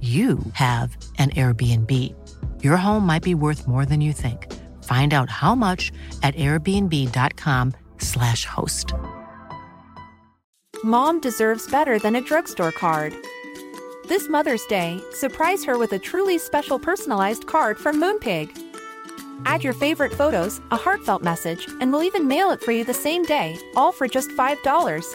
you have an Airbnb. Your home might be worth more than you think. Find out how much at airbnb.com/slash host. Mom deserves better than a drugstore card. This Mother's Day, surprise her with a truly special personalized card from Moonpig. Add your favorite photos, a heartfelt message, and we'll even mail it for you the same day, all for just $5.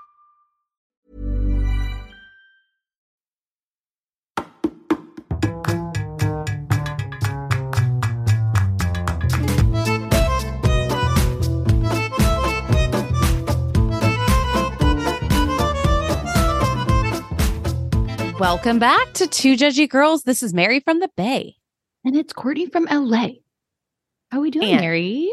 Welcome back to Two Judgey Girls. This is Mary from the Bay. And it's Courtney from LA. How are we doing, And- Mary?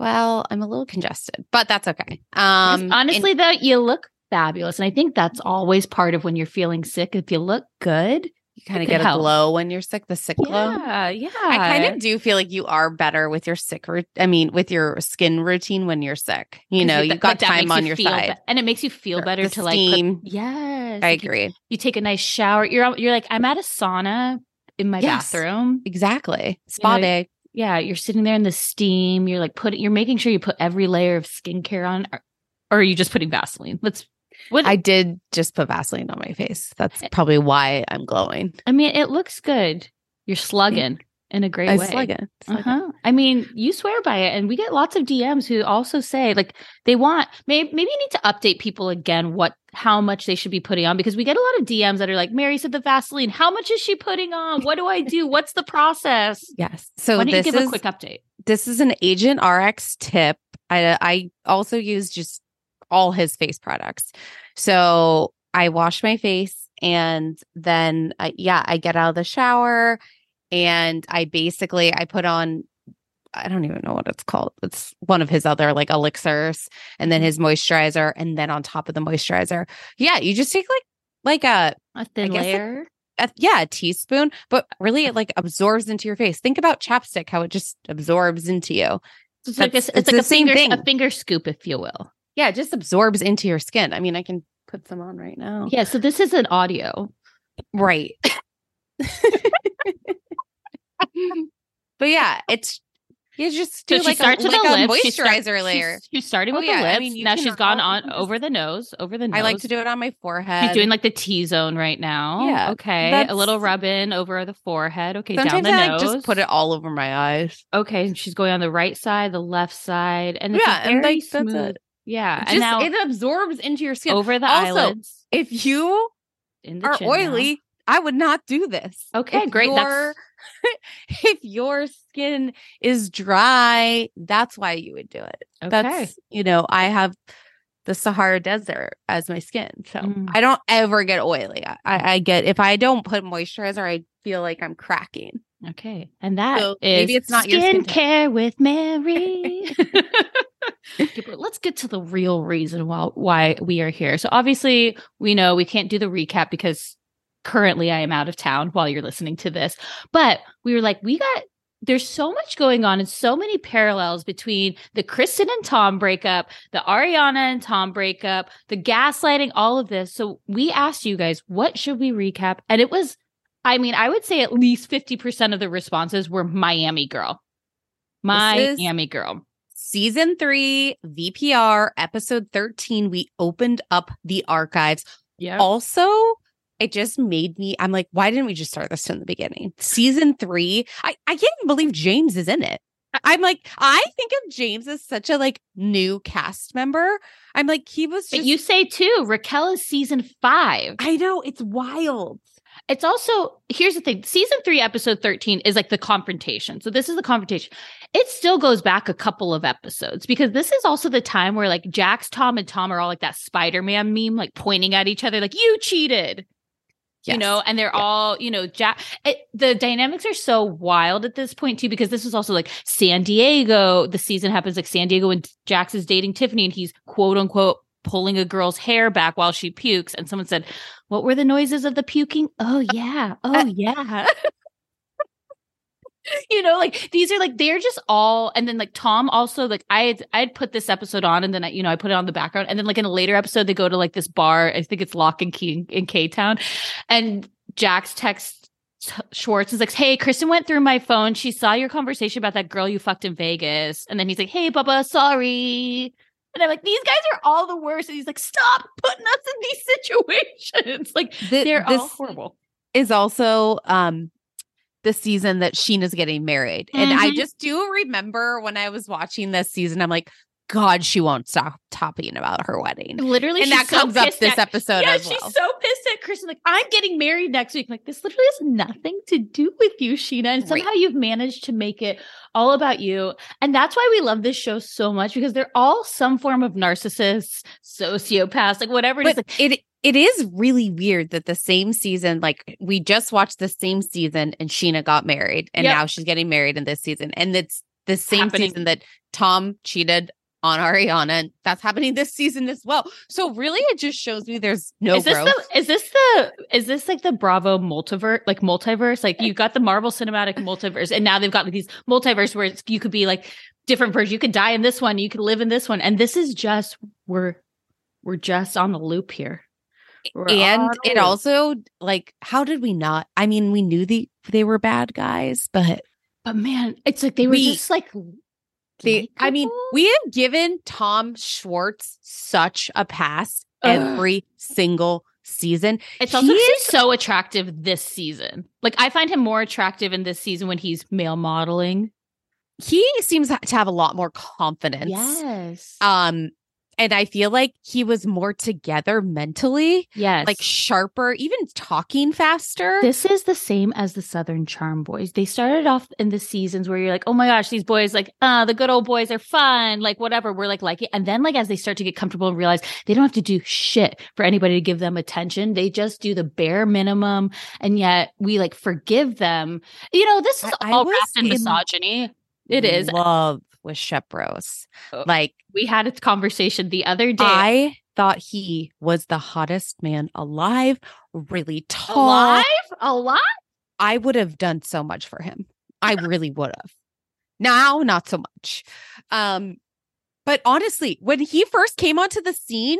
Well, I'm a little congested, but that's okay. Um, honestly, and though, you look fabulous. And I think that's always part of when you're feeling sick. If you look good, you kind of get a glow when you're sick. The sick glow. yeah, yeah. I kind of do feel like you are better with your sick. Ru- I mean, with your skin routine when you're sick. You know, you've got time on you your side. be- and it makes you feel Sure. better The to like. steam. Put, yes, I like, agree. You, take a nice shower. You're you're like I'm at a sauna in my Yes. bathroom. Exactly. Spa know, day. Yeah, you're sitting there in the steam. You're like putting. You're making sure you put every layer of skincare on, or, or are you just putting Vaseline? Let's. What I did just put Vaseline on my face. That's probably why I'm glowing. I mean, it looks good. You're slugging in a great I way. slug it. Uh-huh. I mean, you swear by it, and we get lots of DMs who also say like they want. Maybe maybe you need to update people again what how much they should be putting on because we get a lot of DMs that are like, Mary said the Vaseline. How much is she putting on? What do I do? What's the process? Yes. So Why don't you give is a quick update? this is an Agent RX tip. I I also use just all his face products. So I wash my face and then I, yeah, I get out of the shower and I basically I put on I don't even know what it's called. It's one of his other like elixirs and then his moisturizer and then on top of the moisturizer. Yeah, you just take like like a A thin layer. a, yeah, a teaspoon, but really it like absorbs into your face. Think about chapstick, how it just absorbs into you. it's like a, it's it's like a finger, thing. a finger scoop, if you will. Yeah, it just absorbs into your skin. I mean, I can put some on right now. Yeah. So this is an audio. Right. but yeah, it's you just do So like a, like the a moisturizer start- layer. She's, she's starting Oh, with yeah, the I lips. mean, you now she's gone on you over the nose, over the nose. I like to do it on my forehead. She's doing like the T zone right now. Yeah, Okay. that's- A little rub in over the forehead. Okay. Sometimes down the I nose. like, just put it all over my eyes. Okay. And she's going on the right side, the left side. And it's Yeah, and, like, that's smooth. it. Yeah. Just and now it absorbs into your skin. over the Also, eyelids. If you In the are chin now. oily, I would not do this. Okay, If great. your- That's- if your skin is dry, that's why you would do it. Okay. That's you know, I have the Sahara Desert as my skin, so Mm. I don't ever get oily. I, I get if I don't put moisturizer, I feel like I'm cracking. Okay. And that is So maybe it's not your skin skincare with Mary. Okay, but let's get to the real reason why why we are here. So obviously, we know we can't do the recap because currently I am out of town while you're listening to this. But we were like, we got there's so much going on and so many parallels between the Kristen and Tom breakup, the Ariana and Tom breakup, the gaslighting, all of this. So we asked you guys, what should we recap? And it was I mean, I would say at least 50% of the responses were Miami girl. Miami girl. Season three, VPR, episode 13, we opened up the archives. Yeah. Also, it just made me, I'm like, why didn't we just start this from the beginning? Season three, I, I can't even believe James is in it. I'm like, I think of James as such a like new cast member. I'm like, he was But you say too, Raquel is season five. I know, it's wild. It's also here's the thing: season three, episode thirteen is like the confrontation. So this is the confrontation. It still goes back a couple of episodes because this is also the time where like Jax, Tom, and Tom are all like that Spider-Man meme, like pointing at each other, like you cheated. You know, and they're Yeah. all, you know, Jack. It, the dynamics are so wild at this point too, because this is also like San Diego. The season happens like San Diego, and Jax is dating Tiffany, and he's quote unquote pulling a girl's hair back while she pukes. And someone said, "What were the noises of the puking?" Oh yeah, oh yeah. you know, like these are like they're just all, and then like Tom also like I had I had put this episode on, and then I you know I put it on the background, and then like in a later episode they go to like this bar. I think it's Lock and Key in, in K Town, and Jax texts Schwartz is like, "Hey, Kristen went through my phone. She saw your conversation about that girl you fucked in Vegas." And then he's like, "Hey, Bubba, sorry." And I'm like, "These guys are all the worst." And he's like, "Stop putting us in these situations." Like Th- they're all horrible. is also um the season that Scheana's getting married. And I Mhm. just do remember when I was watching this season, I'm like, God, she won't stop talking about her wedding. Literally, and she's that so comes up this at- episode yeah, she's so pissed at Kristen. Like, I'm getting married next week. Like, this literally has nothing to do with you, Scheana. And Right. somehow you've managed to make it all about you. And that's why we love this show so much because they're all some form of narcissists, sociopaths, like whatever it is. but Like, it it is really weird that the same season, like we just watched the same season and Scheana got married and Yep. now she's getting married in this season. And it's the same Happening. season that Tom cheated on Ariana. And that's happening this season as well. So really it just shows me there's no is this growth. the is this the is this like the Bravo multiverse like multiverse? Like you got the Marvel Cinematic Multiverse, and now they've got like these multiverse where it's, you could be like different versions. You could die in this one, you could live in this one, and this is just we're we're just on the loop here. We're and it also like how did we not i mean we knew the they were bad guys but but man, it's like they were We- just like they i mean we have given tom schwartz such a pass Ugh. every single season It's also is- so attractive this season. Like I find him more attractive in this season when he's male modeling. he seems to have a lot more confidence Yes. um and i feel like he was more together mentally yes. like sharper even talking faster This is the same as the Southern Charm boys. They started off in the seasons where you're like, oh my gosh, these boys, like, uh, the good old boys are fun, like whatever. We're like, like it. And then, like, as they start to get comfortable and realize they don't have to do shit for anybody to give them attention, they just do the bare minimum. And yet we like forgive them. You know, this is I- I all was wrapped in in misogyny. It is. love with shep rose Oh, like We had a conversation the other day. I thought he was the hottest man alive, really tall. Alive? Alive? I would have done so much for him. I really would have. Now, not so much. Um, but honestly, when he first came onto the scene,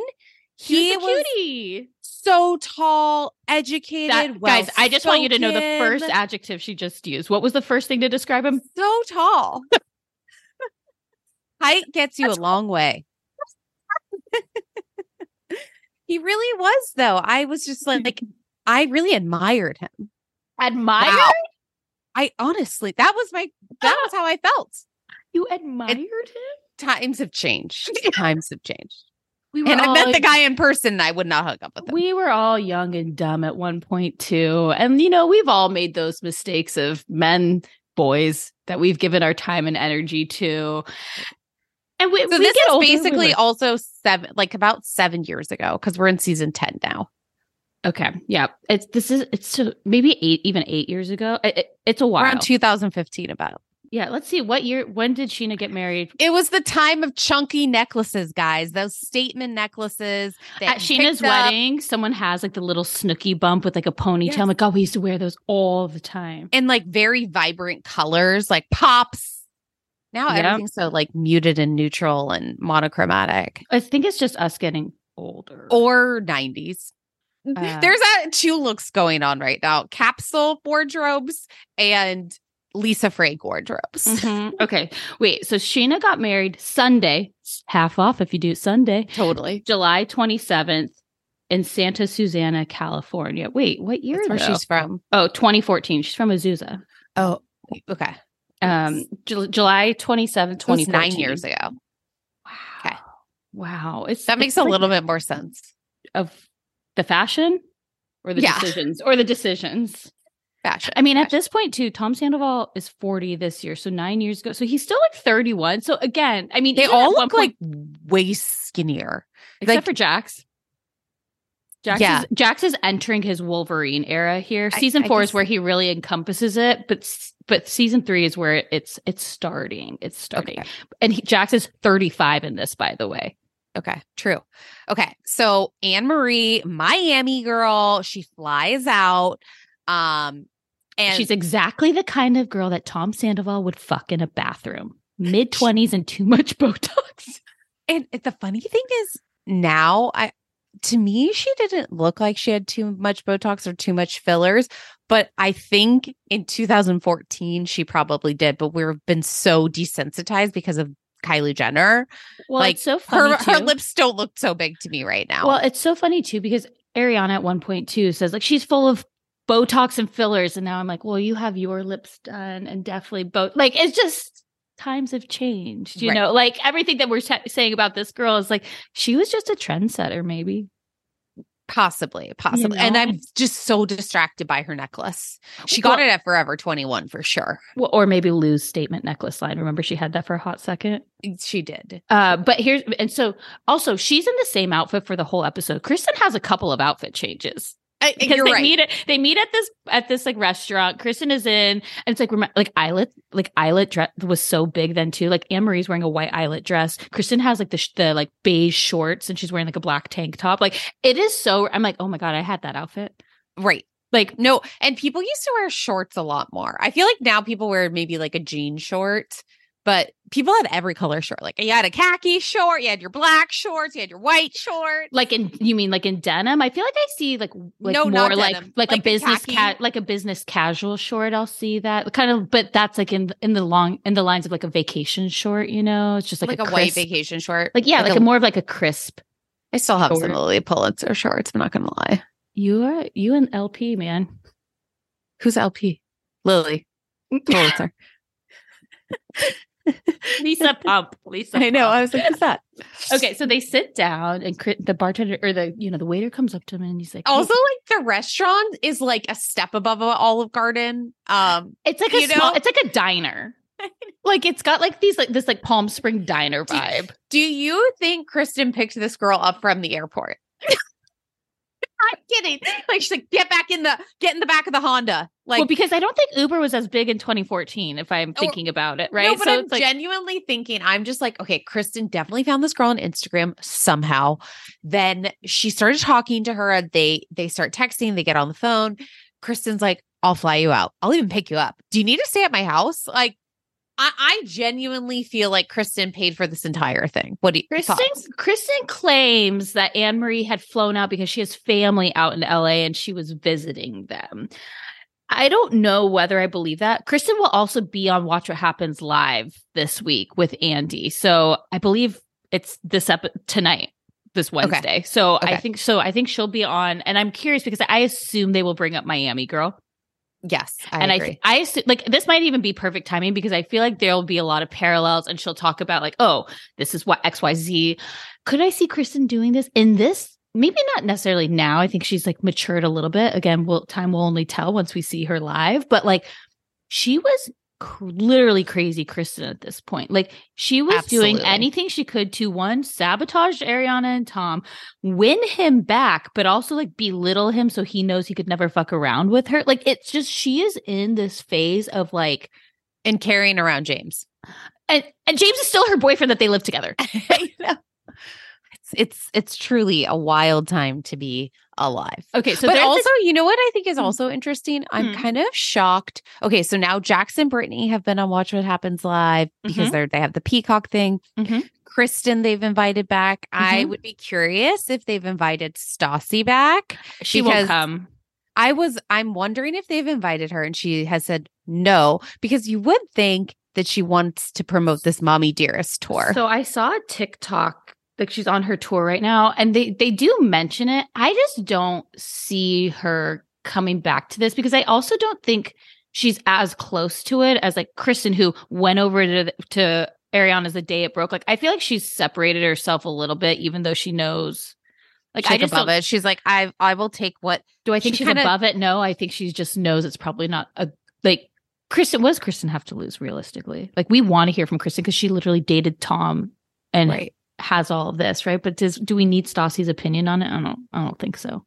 he He was was a cutie. so tall, educated. That, guys, I just want you to know the first adjective she just used. What was the first thing to describe him? so tall. Height gets you a long way. he really was, though. I was just like, like I really admired him. Admired? Wow. I honestly, that was my, that was how I felt. You admired him? Times have changed. Times have changed. We And I met the guy in person. And I would not hook up with him. We were all young and dumb at one point too. And you know, we've all made those mistakes of men, boys that we've given our time and energy to. And we, so we this get is older, we basically learn- also seven, like about seven years ago, because we're in season ten now. okay. Yeah, it's this is it's so maybe eight, even eight years ago. It- it- it's a while. Around 2015, about. yeah, let's see. What year? When did Scheana get married? It was the time of chunky necklaces, guys. Those statement necklaces. that At Scheana's up. wedding, someone has like the little Snooki bump with like a ponytail. Yes. I'm like, oh, we used to wear those all the time. and like very vibrant colors, like pops. Now Yep. everything's so like muted and neutral and monochromatic, I think it's just us getting older. or 90s. Uh, There's a two looks going on right now: capsule wardrobes and Lisa Frank wardrobes. Mhm. Okay, wait. So Scheana got married Sunday, half off if you do it Sunday, Totally. July 27th in Santa Susana, California. Wait, what year? That's where though? she's from. Oh, 2014. She's from Azusa. Oh, okay. Um, Ju- July 27th, It was 2014. nine years ago. Wow. Okay. Wow. It's That makes it's a like little bit more sense. of the fashion or the Yeah. decisions or the decisions. Fashion. I mean, at this point too, Tom Sandoval is 40 this year. So nine years ago. So he's still like 31. So again, I mean, they all look like way skinnier. except like- for Jax. Jax, Yeah. is, Jax is entering his Wolverine era here. Season I four is where he really encompasses it, but but season three is where it's it's starting. It's starting, Okay. and he, Jax is thirty five in this, by the way. Okay, true. Okay, so Anne Marie, Miami girl, she flies out. Um, and She's exactly the kind of girl that Tom Sandoval would fuck in a bathroom. Mid twenties and too much Botox. and the funny thing is now I to me she didn't look like she had too much Botox or too much fillers, but I think in 2014 she probably did. But we've been so desensitized because of Kylie Jenner. Well, like it's so funny her her lips don't look so big to me right now. Well, it's so funny too because Ariana at one point too says like she's full of Botox and fillers, and now I'm like, well, you have your lips done and definitely both. Like it's just times have changed, you Right. know. Like everything that we're sa- saying about this girl is like she was just a trendsetter, maybe. Possibly, possibly. And know? I'm just so distracted by her necklace. She Well- got it at Forever 21 for sure. Well, or maybe Lou's statement necklace line. Remember, she had that for a hot second. She did. Uh, but here's and so also she's in the same outfit for the whole episode. Kristen has a couple of outfit changes. I, because you're they right. meet at they meet at this at this like restaurant. Kristen is in, and it's like rem- like eyelet like eyelet dress was so big then too. Like Anne Marie's wearing a white eyelet dress. Kristen has like the sh- the like beige shorts, and she's wearing like a black tank top. Like it is so. I'm like, oh my god, I had that outfit. right. Like No, and people used to wear shorts a lot more. I feel like now people wear maybe like a jean short, but people had every color short. Like you had a khaki short, you had your black shorts, you had your white short. like in you mean like in denim? I feel like I see like like No, more not like denim. like, Like a business cat like a business casual short. I'll see that kind of, but that's like in in the long in the lines of like a vacation short. You know, it's just like, Like, a, a, white vacation short. Like yeah, like, a, a- more of like a crisp. I still have some. Lilly Pulitzer shorts. I'm not gonna lie. You are you and LP man. Who's LP? Lilly Pulitzer. Lisa Pump. Lisa. I know. Pump. I was like, who's that? okay, so they sit down and the bartender or the you know the waiter comes up to him and he's like, Also, like the restaurant is like a step above a Olive Garden. Um, it's like a small, know- it's like a diner. like it's got like these like this like Palm Spring diner Do vibe. do you think Kristen picked this girl up from the airport? I'm kidding. Like she's like, get back in the get in the back of the Honda. Like well, because I don't think Uber was as big in 2014, if I'm oh, thinking about it, right? No, but so I'm like genuinely thinking, I'm just like, okay, Kristen definitely found this girl on Instagram somehow. Then she started talking to her. They they start texting, they get on the phone. Kristen's like, I'll fly you out. I'll even pick you up. Do you need to stay at my house? Like, I, I genuinely feel like Kristen paid for this entire thing. What do you Kristen thoughts? Kristen claims that Anne Marie had flown out because she has family out in LA and she was visiting them. I don't know whether I believe that. Kristen will also be on Watch What Happens live this week with Andy. So I believe it's this up tonight, this Wednesday. So I think so. I think she'll be on, and I'm curious because I assume they will bring up Miami Girl. Yes, I and agree. I, I assume, like this might even be perfect timing because I feel like there'll be a lot of parallels, and she'll talk about like, oh, this is what X Y Z. Could I see Kristen doing this in this? Maybe not necessarily now. I think she's like matured a little bit. Again, will time will only tell once we see her live. But like, she was cr- literally crazy, Kristen at this point. Like she was doing anything she could to one sabotage Ariana and Tom, win him back, but also like belittle him so he knows he could never fuck around with her. Like it's just she is in this phase of like and carrying around James. and and James is still her boyfriend that they live together. It's it's truly a wild time to be alive. Okay, so but also, you know what I think is Hmm. also interesting? I'm Hmm. kind of shocked. Okay, so now Jackson Brittany have been on Watch What Happens Live because Mhm. they're they have the Peacock thing. Mhm. Kristen they've invited back. I Mhm. would be curious if they've invited Stassi back. she won't come. I was I'm wondering if they've invited her and she has said no because you would think that she wants to promote this Mommy Dearest tour. So I saw a TikTok like she's on her tour right now, and they they do mention it. I just don't see her coming back to this because I also don't think she's as close to it as like Kristen, who went over to to Ariana's the day it broke. Like I feel like she's separated herself a little bit, even though she knows. Like She's I just above it. She's like, I I will take what do I think she she's kinda- above it? No, I think she just knows it's probably not a like Kristen. was Kristen have to lose realistically? Like we want to hear from Kristen because she literally dated Tom and right. Has all of this, right? But does do we need Stassi's opinion on it? I don't I don't think so.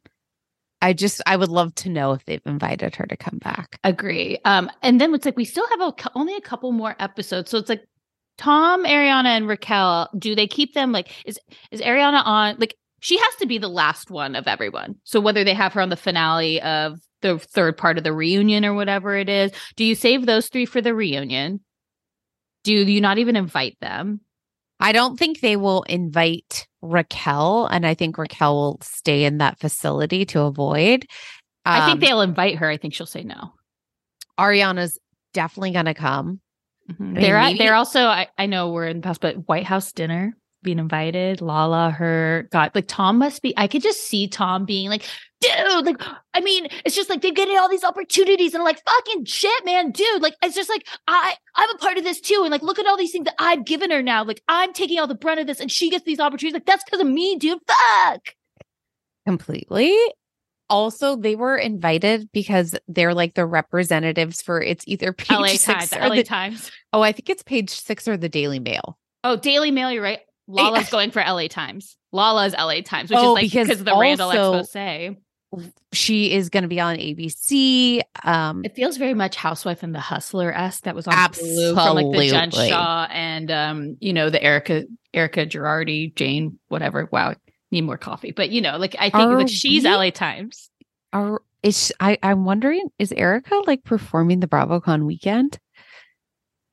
I just I would love to know if they've invited her to come back. Agree. Um, and then it's like we still have a, only a couple more episodes, so it's like Tom, Ariana, and Raquel. Do they keep them? Like, is is Ariana on? Like, she has to be the last one of everyone. So whether they have her on the finale of the third part of the reunion or whatever it is, do you save those three for the reunion? Do you not even invite them? I don't think they will invite Raquel, and I think Raquel will stay in that facility to avoid. I think Um, they'll invite her. I think she'll say no. Ariana's definitely gonna come. Mhm. mean, They're at, maybe- they're also I, I know we're in the past, but White House dinner being invited. Lala, her God, like Tom must be. I could just see Tom being like, dude, like I mean, it's just like they're getting all these opportunities and like fucking shit, man, dude. Like it's just like I I'm a part of this too, and like look at all these things that I've given her now. Like I'm taking all the brunt of this, and she gets these opportunities. Like that's because of me, dude. Fuck. completely. Also, they were invited because they're like the representatives for it's either page LA six Times, or LA the, Times. oh, I think it's page six or the Daily Mail. Oh, Daily Mail, you're right. Lala's going for LA Times. Lala's LA Times, which Oh, is like because because of the Randall also- expose. She is going to be on ABC. Um, It feels very much Housewife and the Hustler esque that was on Hulu from like the Jen Shah and um, you know, the Erika Erika Girardi, Jayne, whatever. Wow, need more coffee. But you know, like I think Are like she's we- LA Times. are is I I'm wondering is Erika like performing the BravoCon weekend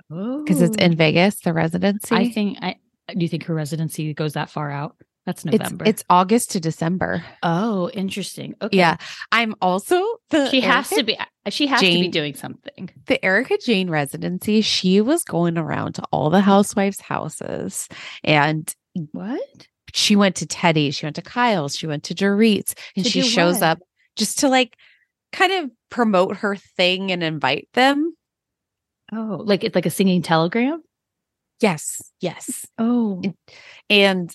because it's in Vegas, the residency. I think I Uh, do you think her residency goes that far out? That's November. it's August to December. oh, interesting. Okay. Yeah, I'm also the She has to be uh, she has to be doing something. the Erika Jayne residency. She was going around to all the housewives' houses, and What? she went to Teddi, she went to Kyle's, she went to Dorit's, and To she shows what? up just to like kind of promote her thing and invite them. Oh, like it's like a singing telegram? Yes, yes, Oh. It- and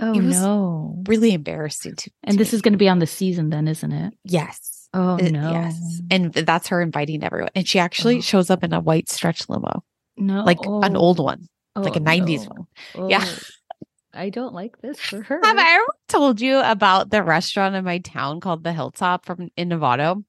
Oh it was no. really embarrassing to. And to this me. is going to be on the season then, isn't it? yes, Oh Uh, no. yes, and that's her inviting everyone, and she actually Oh. shows up in a white stretch limo, No. like an old one. like a Oh, 90s no. one. Yeah. Oh, I don't like this for her. Have I ever told you about the restaurant in my town called the Hilltop from in Novato?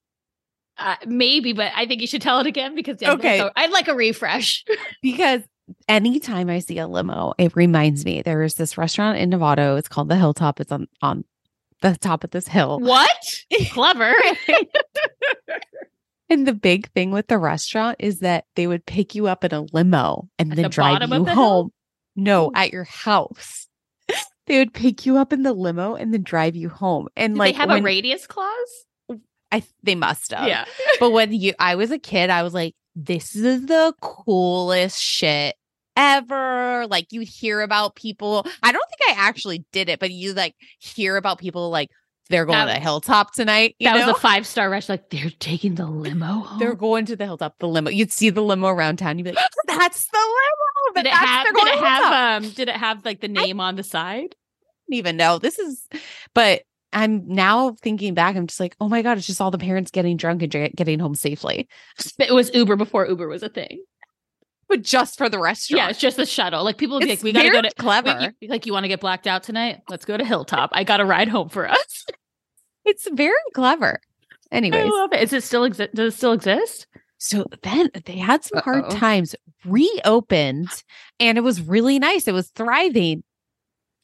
Uh, maybe, but I think you should tell it again because I'd Okay. like a, I'd like a refresh. Because anytime I see a limo, it reminds me there is this restaurant in Novato. It's called the Hilltop. It's on on the top of this hill. what? Clever. And the big thing with the restaurant is that they would pick you up in a limo and At then the drive you the hill? home. No, at your house. They would pick you up in the limo and then drive you home. And Did like they have when- a radius clause? I they must have. Yeah. but when you I was a kid, I was like, this is the coolest shit ever. Like you'd hear about people. I don't think I actually did it, but you like hear about people like they're going That- to the hilltop tonight. You that know? was a five star rush. Like they're taking the limo home. they're going to the hilltop, the limo. You'd see the limo around town. You'd be like, that's the limo. did it have? Did it to the Hilltop." have? Um. Did it have like the name on the side? even know. This is, but I'm now thinking back. I'm just like, oh my god, it's just all the parents getting drunk and getting home safely, It was Uber before Uber was a thing. But just for the restaurant. Yeah, it's just the shuttle. Like people would be It's like, "We gotta go very to clever. Wait, you- like you want to get blacked out tonight? Let's go to Hilltop. I got a ride home for us. It's very clever. I Anyways, love it. Is it still exist? Does it still exist? so then they had some hard Uh-oh. times, reopened, and it was really nice. It was thriving.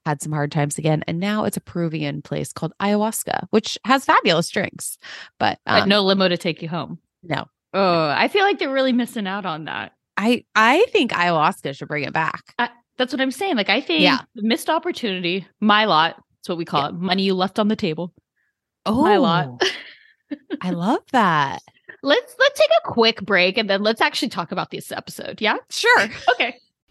had some hard times again. And now it's a Peruvian place called Ayahuasca, which has fabulous drinks, but, um, but no limo to take you home. no. Oh, I feel like they're really missing out on that. I I think ayahuasca should bring it back. That's what I'm saying. Like I think Yeah. missed opportunity, my lot. That's what we call Yeah. it. Money you left on the table. Oh, My lot. Oh, I love that. let's let's take a quick break and then let's actually talk about this episode. Yeah? Sure. Okay.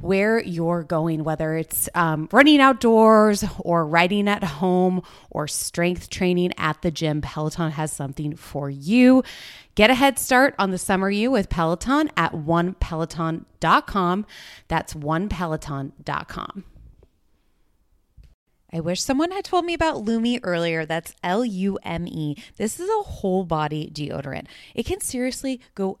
where you're going, whether it's um, running outdoors or riding at home or strength training at the gym. Peloton has something for you. Get a head start on the summer you with Peloton at onepeloton.com. That's onepeloton.com. I wish someone had told me about Lume earlier. That's L U M E. This is a whole body deodorant. It can seriously go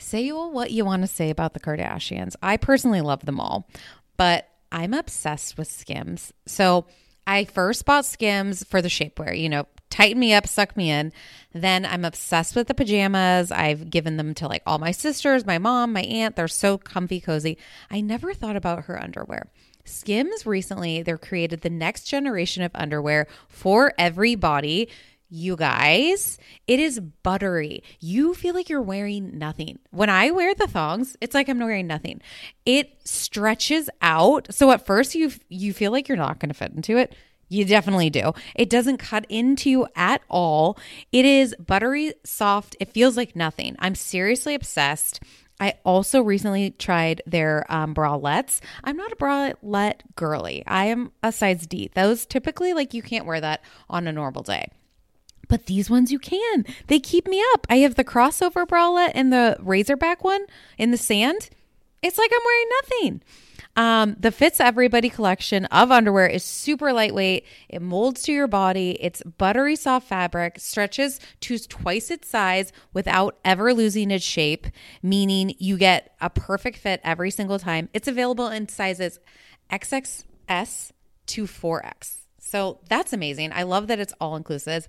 Say what you want to say about the Kardashians. I personally love them all, but I'm obsessed with Skims. So I first bought Skims for the shapewear, you know, tighten me up, suck me in. Then I'm obsessed with the pajamas. I've given them to like all my sisters, my mom, my aunt. They're so comfy, cozy. I never thought about her underwear. Skims recently, they're created the next generation of underwear for every body. You guys, it is buttery. You feel like you're wearing nothing. When I wear the thongs, it's like I'm wearing nothing. It stretches out. So at first you you feel like you're not going to fit into it. You definitely do. It doesn't cut into you at all. It is buttery soft. It feels like nothing. I'm seriously obsessed. I also recently tried their um, bralettes. I'm not a bralette girly. I am a size D. Those typically, like, you can't wear that on a normal day. But these ones you can. They keep me up. I have the crossover bralette and the razorback one in the sand. It's like I'm wearing nothing. Um, the Fits Everybody collection of underwear is super lightweight. It molds to your body. It's buttery soft fabric, stretches to twice its size without ever losing its shape, meaning you get a perfect fit every single time. It's available in sizes XXS to 4X. So that's amazing. I love that it's all inclusive.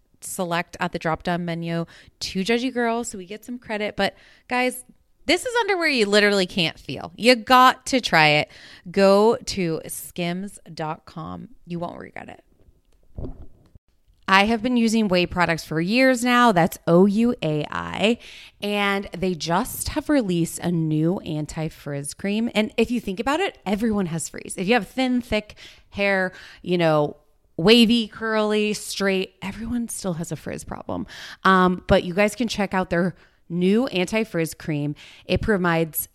select at the drop down menu to Judgy Girl so we get some credit. But guys, this is underwear you literally can't feel. You got to try it. Go to skims.com. You won't regret it. I have been using Ouai products for years now. That's O U A I. And they just have released a new anti frizz cream. And if you think about it, everyone has frizz. If you have thin, thick hair, you know, wavy, curly, straight, everyone still has a frizz problem. Um, but you guys can check out their new anti frizz cream. It provides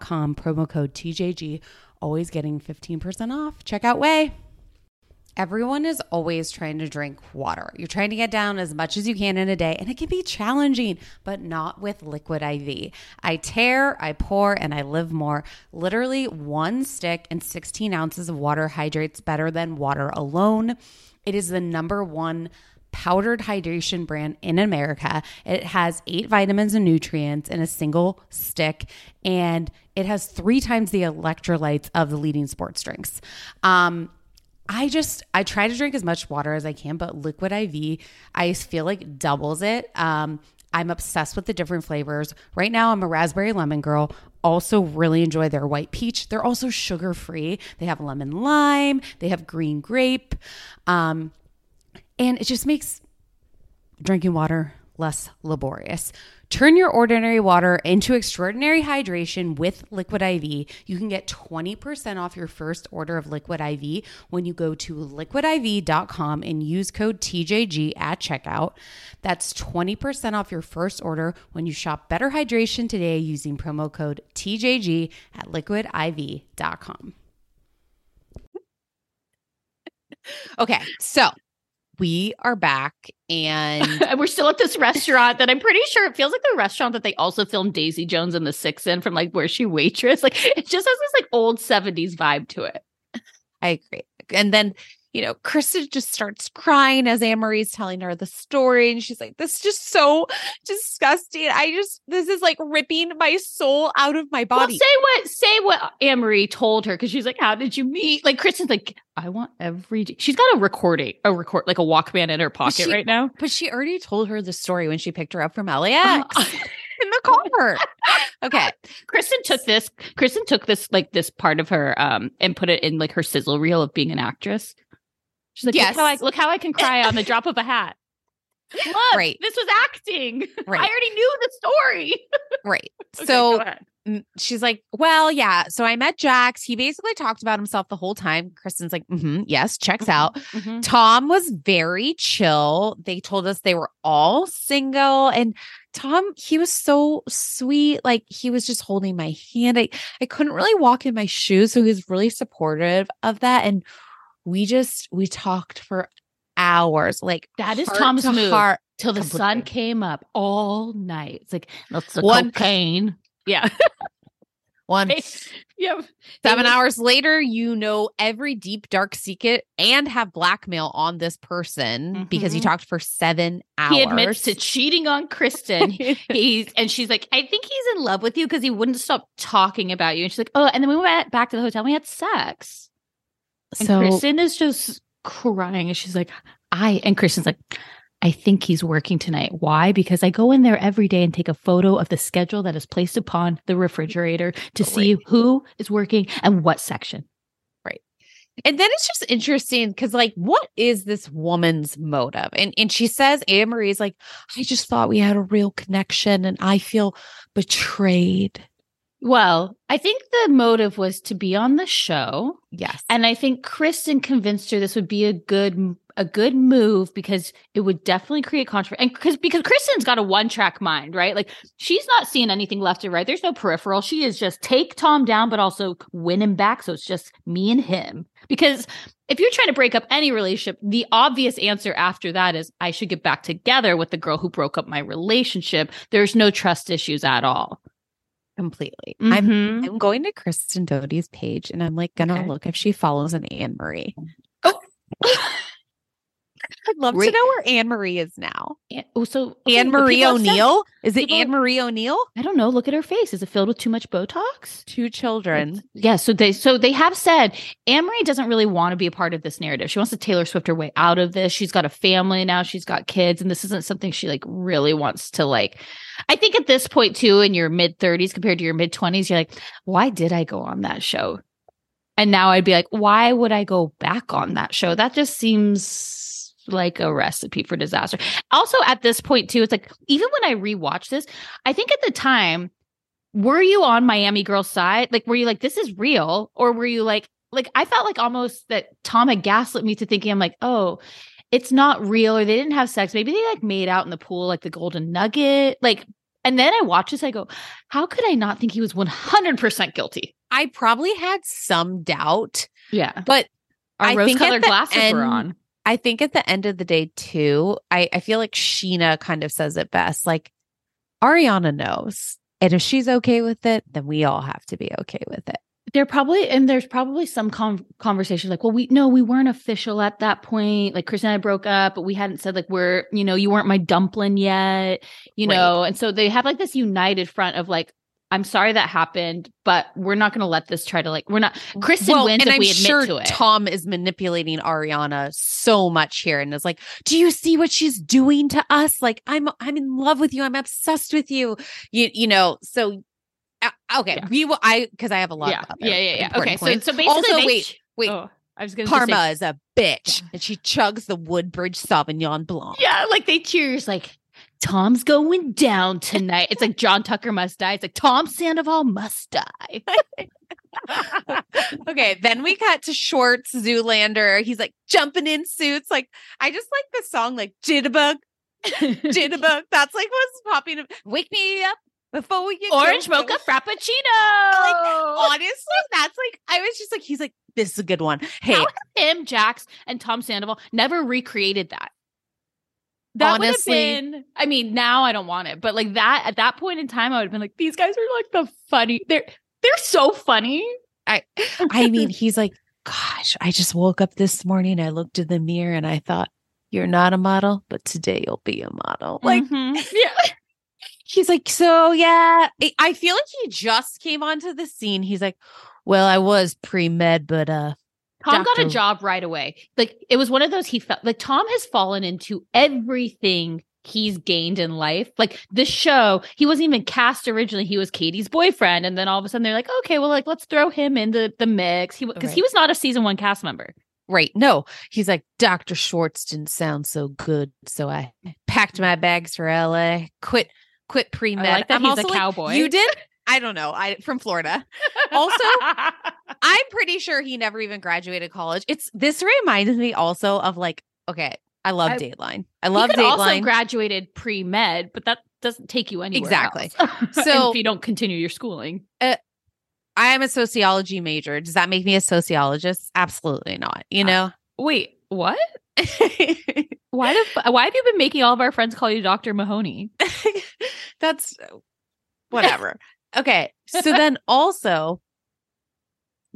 com, promo code TJG, always getting 15% off. Check out Ouai. Everyone is always trying to drink water. You're trying to get down as much as you can in a day, and it can be challenging, but not with Liquid IV. I tear, I pour, and I live more. Literally, one stick and 16 ounces of water hydrates better than water alone. It is the number one powdered hydration brand in America. It has eight vitamins and nutrients in a single stick, and it has three times the electrolytes of the leading sports drinks. Um, I just I try to drink as much water as I can, but liquid IV I feel like doubles it. Um, I'm obsessed with the different flavors. Right now, I'm a raspberry lemon girl. Also, really enjoy their white peach. They're also sugar free. They have lemon lime. They have green grape. Um, and it just makes drinking water less laborious. Turn your ordinary water into extraordinary hydration with Liquid IV. You can get 20% off your first order of Liquid IV when you go to liquidiv.com and use code TJG at checkout. That's 20% off your first order when you shop Better Hydration today using promo code TJG at liquidiv.com. Okay, so we are back and we're still at this restaurant that I'm pretty sure it feels like the restaurant that they also filmed Daisy Jones and the Six in from like where she waitress. Like it just has this like old 70s vibe to it. I agree. And then you know, Kristen just starts crying as Anne Marie's telling her the story. And she's like, this is just so disgusting. I just, this is like ripping my soul out of my body. Well, say what, say what Anne Marie told her. Cause she's like, how did you meet? Like Kristen's like, I want every, she's got a recording, a record, like a Walkman in her pocket she, right now. But she already told her the story when she picked her up from LAX. Uh, in the car. Okay. Kristen took this. Kristen took this like this part of her um and put it in like her sizzle reel of being an actress. She's like, yes. look, how I, look how I can cry on the drop of a hat. Look, right. this was acting. Right. I already knew the story. right. Okay, so mm, she's like, well, yeah. So I met Jax. He basically talked about himself the whole time. Kristen's like, mm-hmm, yes, checks out. Mhm. Tom was very chill. They told us they were all single. And Tom, he was so sweet. Like he was just holding my hand. I, I couldn't really walk in my shoes. So he was really supportive of that. And we just, we talked for hours. Like That is Tom's to move. heart. Till the sun came up all night. It's like that's the One- cocaine. Yeah. One yeah. Seven was- hours later, you know every deep, dark secret and have blackmail on this person because he Mhm. talked for seven hours. He admits to cheating on Kristen. he's and she's like, I think he's in love with you because he wouldn't stop talking about you. And she's like, Oh, and then we went back to the hotel. and We had sex. And so Kristen is just crying, and she's like, I and Kristen's like, I think he's working tonight. Why? Because I go in there every day and take a photo of the schedule that is placed upon the refrigerator to oh, see who is working and what section. Right. And then it's just interesting because like what is this woman's motive and and she says anne marie's like i just thought we had a real connection and i feel betrayed Well, I think the motive was to be on the show. yes And I think Kristen convinced her this would be a good a good move because it would definitely create controversy. And because because Kristen's got a one track mind, right? Like she's not seeing anything left or right. There's no peripheral. She is just take Tom down, but also win him back. So it's just me and him. Because if you're trying to break up any relationship, the obvious answer after that is I should get back together with the girl who broke up my relationship. There's no trust issues at all. Completely i'm Mhm. i'm going to kristen Doute's page and i'm like gonna Okay. look if she follows an anne marie Oh. i'd love Re- to know where anne marie is now oh, so okay, Anne Marie people have said- O'Neill? Is it people- Anne Marie O'Neill? I don't know. Look at her face. Is it filled with too much Botox? Two children. Yeah. So they so they have said Anne Marie doesn't really want to be a part of this narrative. She wants to Taylor Swift her way out of this. She's got a family now. She's got kids, and this isn't something she like really wants to like. I think at this point too, in your mid thirties compared to your mid twenties, you're like, why did I go on that show? And now I'd be like, why would I go back on that show? That just seems like a recipe for disaster. Also, at this point too, it's like even when I rewatch this, I think at the time were you on Miami Girl's side? Like, were you like, this is real? Or were you like, like, I felt like almost that Tom had gaslit me to thinking, I'm like, oh, it's not real, or they didn't have sex. Maybe they like made out in the pool, like the Golden Nugget. Like, and then I watch this, I go, how could I not think he was 100% guilty? I probably had some doubt, Yeah. but Our rose colored glasses were on. I think at the end of the day, too, I, I feel like Scheana kind of says it best. Like, Ariana knows. And if she's okay with it, then we all have to be okay with it. There probably and there's probably some con- conversation like, well, we no, we weren't official at that point. Like Chris and I broke up, but we hadn't said like we're, you know, you weren't my dumpling yet, you Right. know. And so they have like this united front of like, I'm sorry that happened, but we're not going to let this try to like. We're not. Kristen Well, wins and if I'm we admit sure to it. Tom is manipulating Ariana so much here and is like, "Do you see what she's doing to us? Like, I'm I'm in love with you. I'm obsessed with you. You you know." So, okay, Yeah. we will. I because I have a lot. yeah, yeah, yeah, yeah. Okay, so points. so basically, Also, wait, wait. Oh, I was going to Karma say, is a bitch, and she chugs the Woodbridge Sauvignon Blanc. yeah, like they cheers like. Tom's going down tonight. It's like John Tucker must die. It's like Tom Sandoval must die. okay, then we cut to Schwartz Zoolander. He's like jumping in suits. Like I just like the song, like Jitterbug, Jitterbug. That's like what's popping up. Wake me up before we get Orange go. mocha frappuccino. Like honestly, that's like I was just like he's like this is a good one. Hey, How him, Jax, and Tom Sandoval never recreated that. That would have been. I mean, now I don't want it, but like that at that point in time, I would have been like, these guys are like the funny. They're they're so funny. I I mean, he's like, gosh, I just woke up this morning. I looked in the mirror and I thought, you're not a model, but today you'll be a model. Like Mhm. yeah, he's like, so yeah. I- feel like he just came onto the scene. He's like, well, I was pre med, but uh, Tom got a job right away. Like it was one of those he felt like Tom has fallen into everything he's gained in life. Like this show, he wasn't even cast originally. He was Katie's boyfriend, and then all of a sudden they're like, okay, well, like let's throw him into the mix. He because he was not a season one cast member. right. No, he's like, Dr. Schwartz didn't sound so good. So I packed my bags for LA, quit, quit pre med. like that he's a cowboy. You did. I don't know. I from Florida. Also, I'm pretty sure he never even graduated college. It's this reminds me also of like, okay, I love I- Dateline. I love could also Dateline. graduated pre med, but that doesn't take you anywhere. Exactly. So- if you don't continue your schooling, uh, I am a sociology major. Does that make me a sociologist? Absolutely not. You know? wait, what? Why the why have you been making all of our friends call you Dr. Mahoney? That's whatever. okay. So then also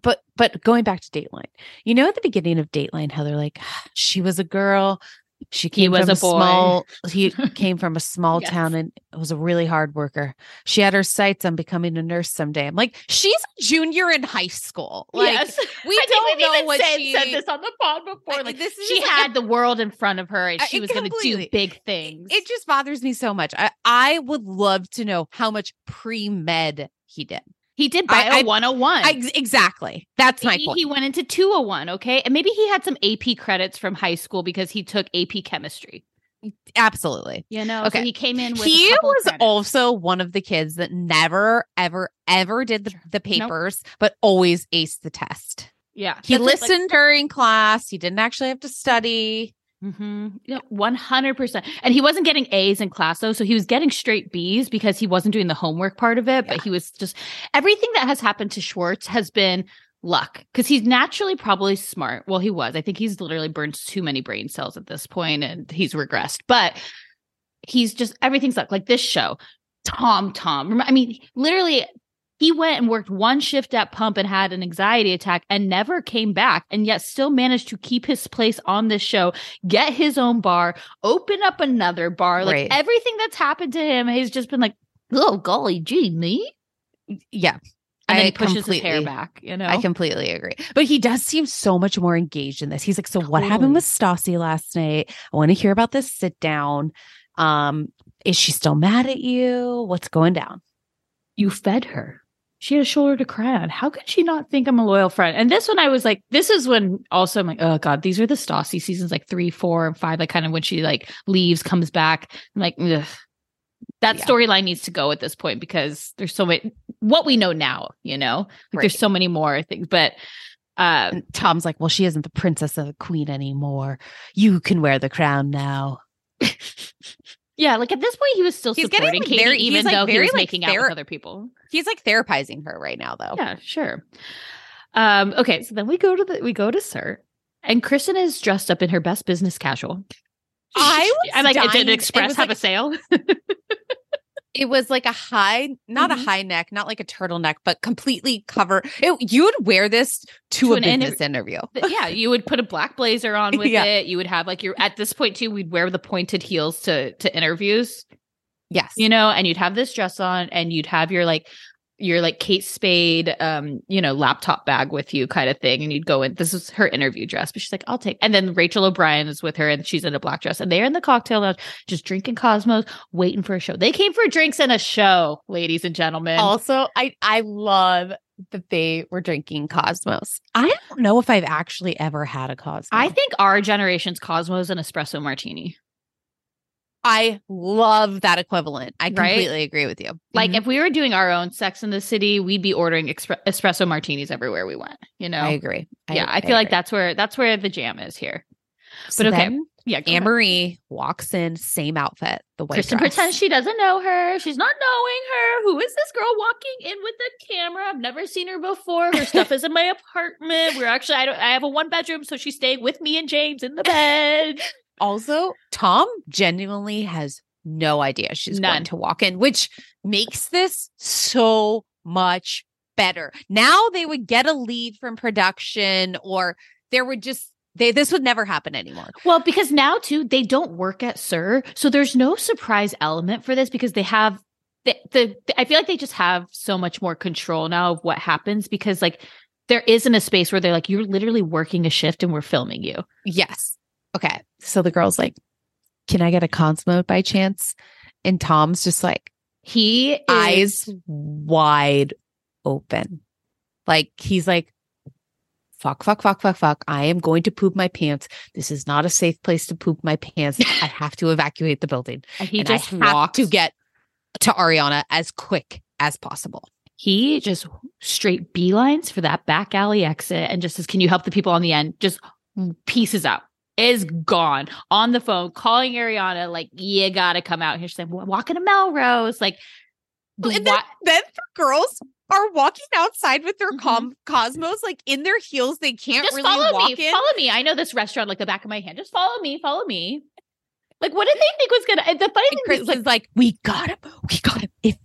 but but going back to Dateline. You know at the beginning of Dateline how they're like ah, she was a girl, she came was from a boy. small he came from a small Yes. town and was a really hard worker. She had her sights on becoming a nurse someday. I'm like, she's a junior in high school. Like yes. we I don't know what said, she said this on the pod before. Like this is she like had the world in front of her and she it was going to do big things. it just bothers me so much. I, I would love to know how much pre med he did. He did I- bio I- 101. I, exactly. That's my he, point. he went into 201, okay? And maybe he had some AP credits from high school because he took AP chemistry. Absolutely. You know, Okay. so he came in with He a couple of was also one of the kids that never, ever, ever did the, the papers, but always aced the test. yeah. He That's it, like- listened during class. He didn't actually have to study. Mm-hmm. Yeah, one hundred percent. And he wasn't getting A's in class though, so he was getting straight B's because he wasn't doing the homework part of it. Yeah. But he was just everything that has happened to Schwartz has been luck because he's naturally probably smart. Well, he was. I think he's literally burned too many brain cells at this point, and he's regressed. But he's just everything's luck. Like this show, Tom Tom. I mean, literally. He went and worked one shift at Pump and had an anxiety attack and never came back, and yet still managed to keep his place on this show get his own bar, open up another bar. Like Right. everything that's happened to him, he's just been like, oh, golly gee, me. Yeah. And then I he pushes his hair back, you know? I completely agree. But he does seem so much more engaged in this. He's like, so what Totally. happened with Stassi last night? I want to hear about this sit down. Um, is she still mad at you? What's going down? you fed her. She had a shoulder to cry on. How could she not think I'm a loyal friend? And this one, I was like, this is when also I'm like, oh God, these are the Stassi seasons like three, four, and five. Like kind of when she like leaves, comes back. I'm like, ugh. that Yeah. storyline needs to go at this point because there's so many, what we know now, you know, like Right. there's so many more things. But uh, And Tom's like, well, she isn't the princess of the queen anymore. You can wear the crown now. yeah, like at this point, he was still He's getting, supporting like, Katie, even like, though he very, was like, making out thera- with other people. He's like therapizing her right now, though. Yeah, sure. Um, okay, so then we go to the we go to SUR, and Kristen is dressed up in her best business casual. I was I'm like, dying- did Express have like- a sale? It was like a high, not Mhm. a high neck, not like a turtleneck, but completely cover. It, you would wear this to, To a an inter- interview. Yeah, you would put a black blazer on with Yeah. it. You would have like your at this point too. We'd wear the pointed heels to to interviews, Yes. you know, and you'd have this dress on, and you'd have your like your like Kate Spade, um, you know, laptop bag with you, kind of thing, and you'd go in. This is her interview dress, but she's like, "I'll take." And then Rachel O'Brien is with her, and she's in a black dress, and they're in the cocktail lounge, just drinking Cosmos, waiting for a show. They came for drinks and a show, ladies and gentlemen. Also, I I love that they were drinking Cosmos. I don't know if I've actually ever had a Cosmos. I think our generation's Cosmos and espresso martini. I love that equivalent. I Right? completely agree with you. Like Mhm. if we were doing our own Sex in the City, we'd be ordering expre- espresso martinis everywhere we went. You know, I agree. yeah, I, feel like that's where that's where the jam is here. So but okay. then Yeah, Anne. Marie walks in, same outfit, the white Kristen dress. pretends she doesn't know her. She's not knowing her. Who is this girl walking in with the camera? I've never seen her before. Her stuff is in my apartment. We're actually I don't I have a one bedroom, so she's staying with me and James in the bed. Also, Tom genuinely has no idea she's None. going to walk in, which makes this so much better. Now they would get a lead from production, or there would just they this would never happen anymore. Well, because now too, they don't work at SUR, so there's no surprise element for this because they have the, the I feel like they just have so much more control now of what happens because like there isn't a space where they're like you're literally working a shift and we're filming you. Yes. Okay. So the girl's like, "Can I get a Cosmo by chance?" And Tom's just like He eyes wide open. Like he's like, fuck, fuck, fuck, fuck, fuck. I am going to poop my pants. This is not a safe place to poop my pants. I have to evacuate the building. he and just I have walks to get to Ariana as quick as possible. He just straight beelines for that back alley exit and just says, Can you help the people on the end? Just pieces out. Is gone on the phone, calling Ariana, like, you gotta come out here. She's like, walking to Melrose. Like, and then, wa- then the girls are walking outside with their Mhm. com- cosmos like in their heels. They can't just really follow walk me. in. Follow me. I know this restaurant like the back of my hand. Just follow me. Follow me. Like, what did they think was gonna? The funny And thing Chris is, like, is like, "We got him. We got him. If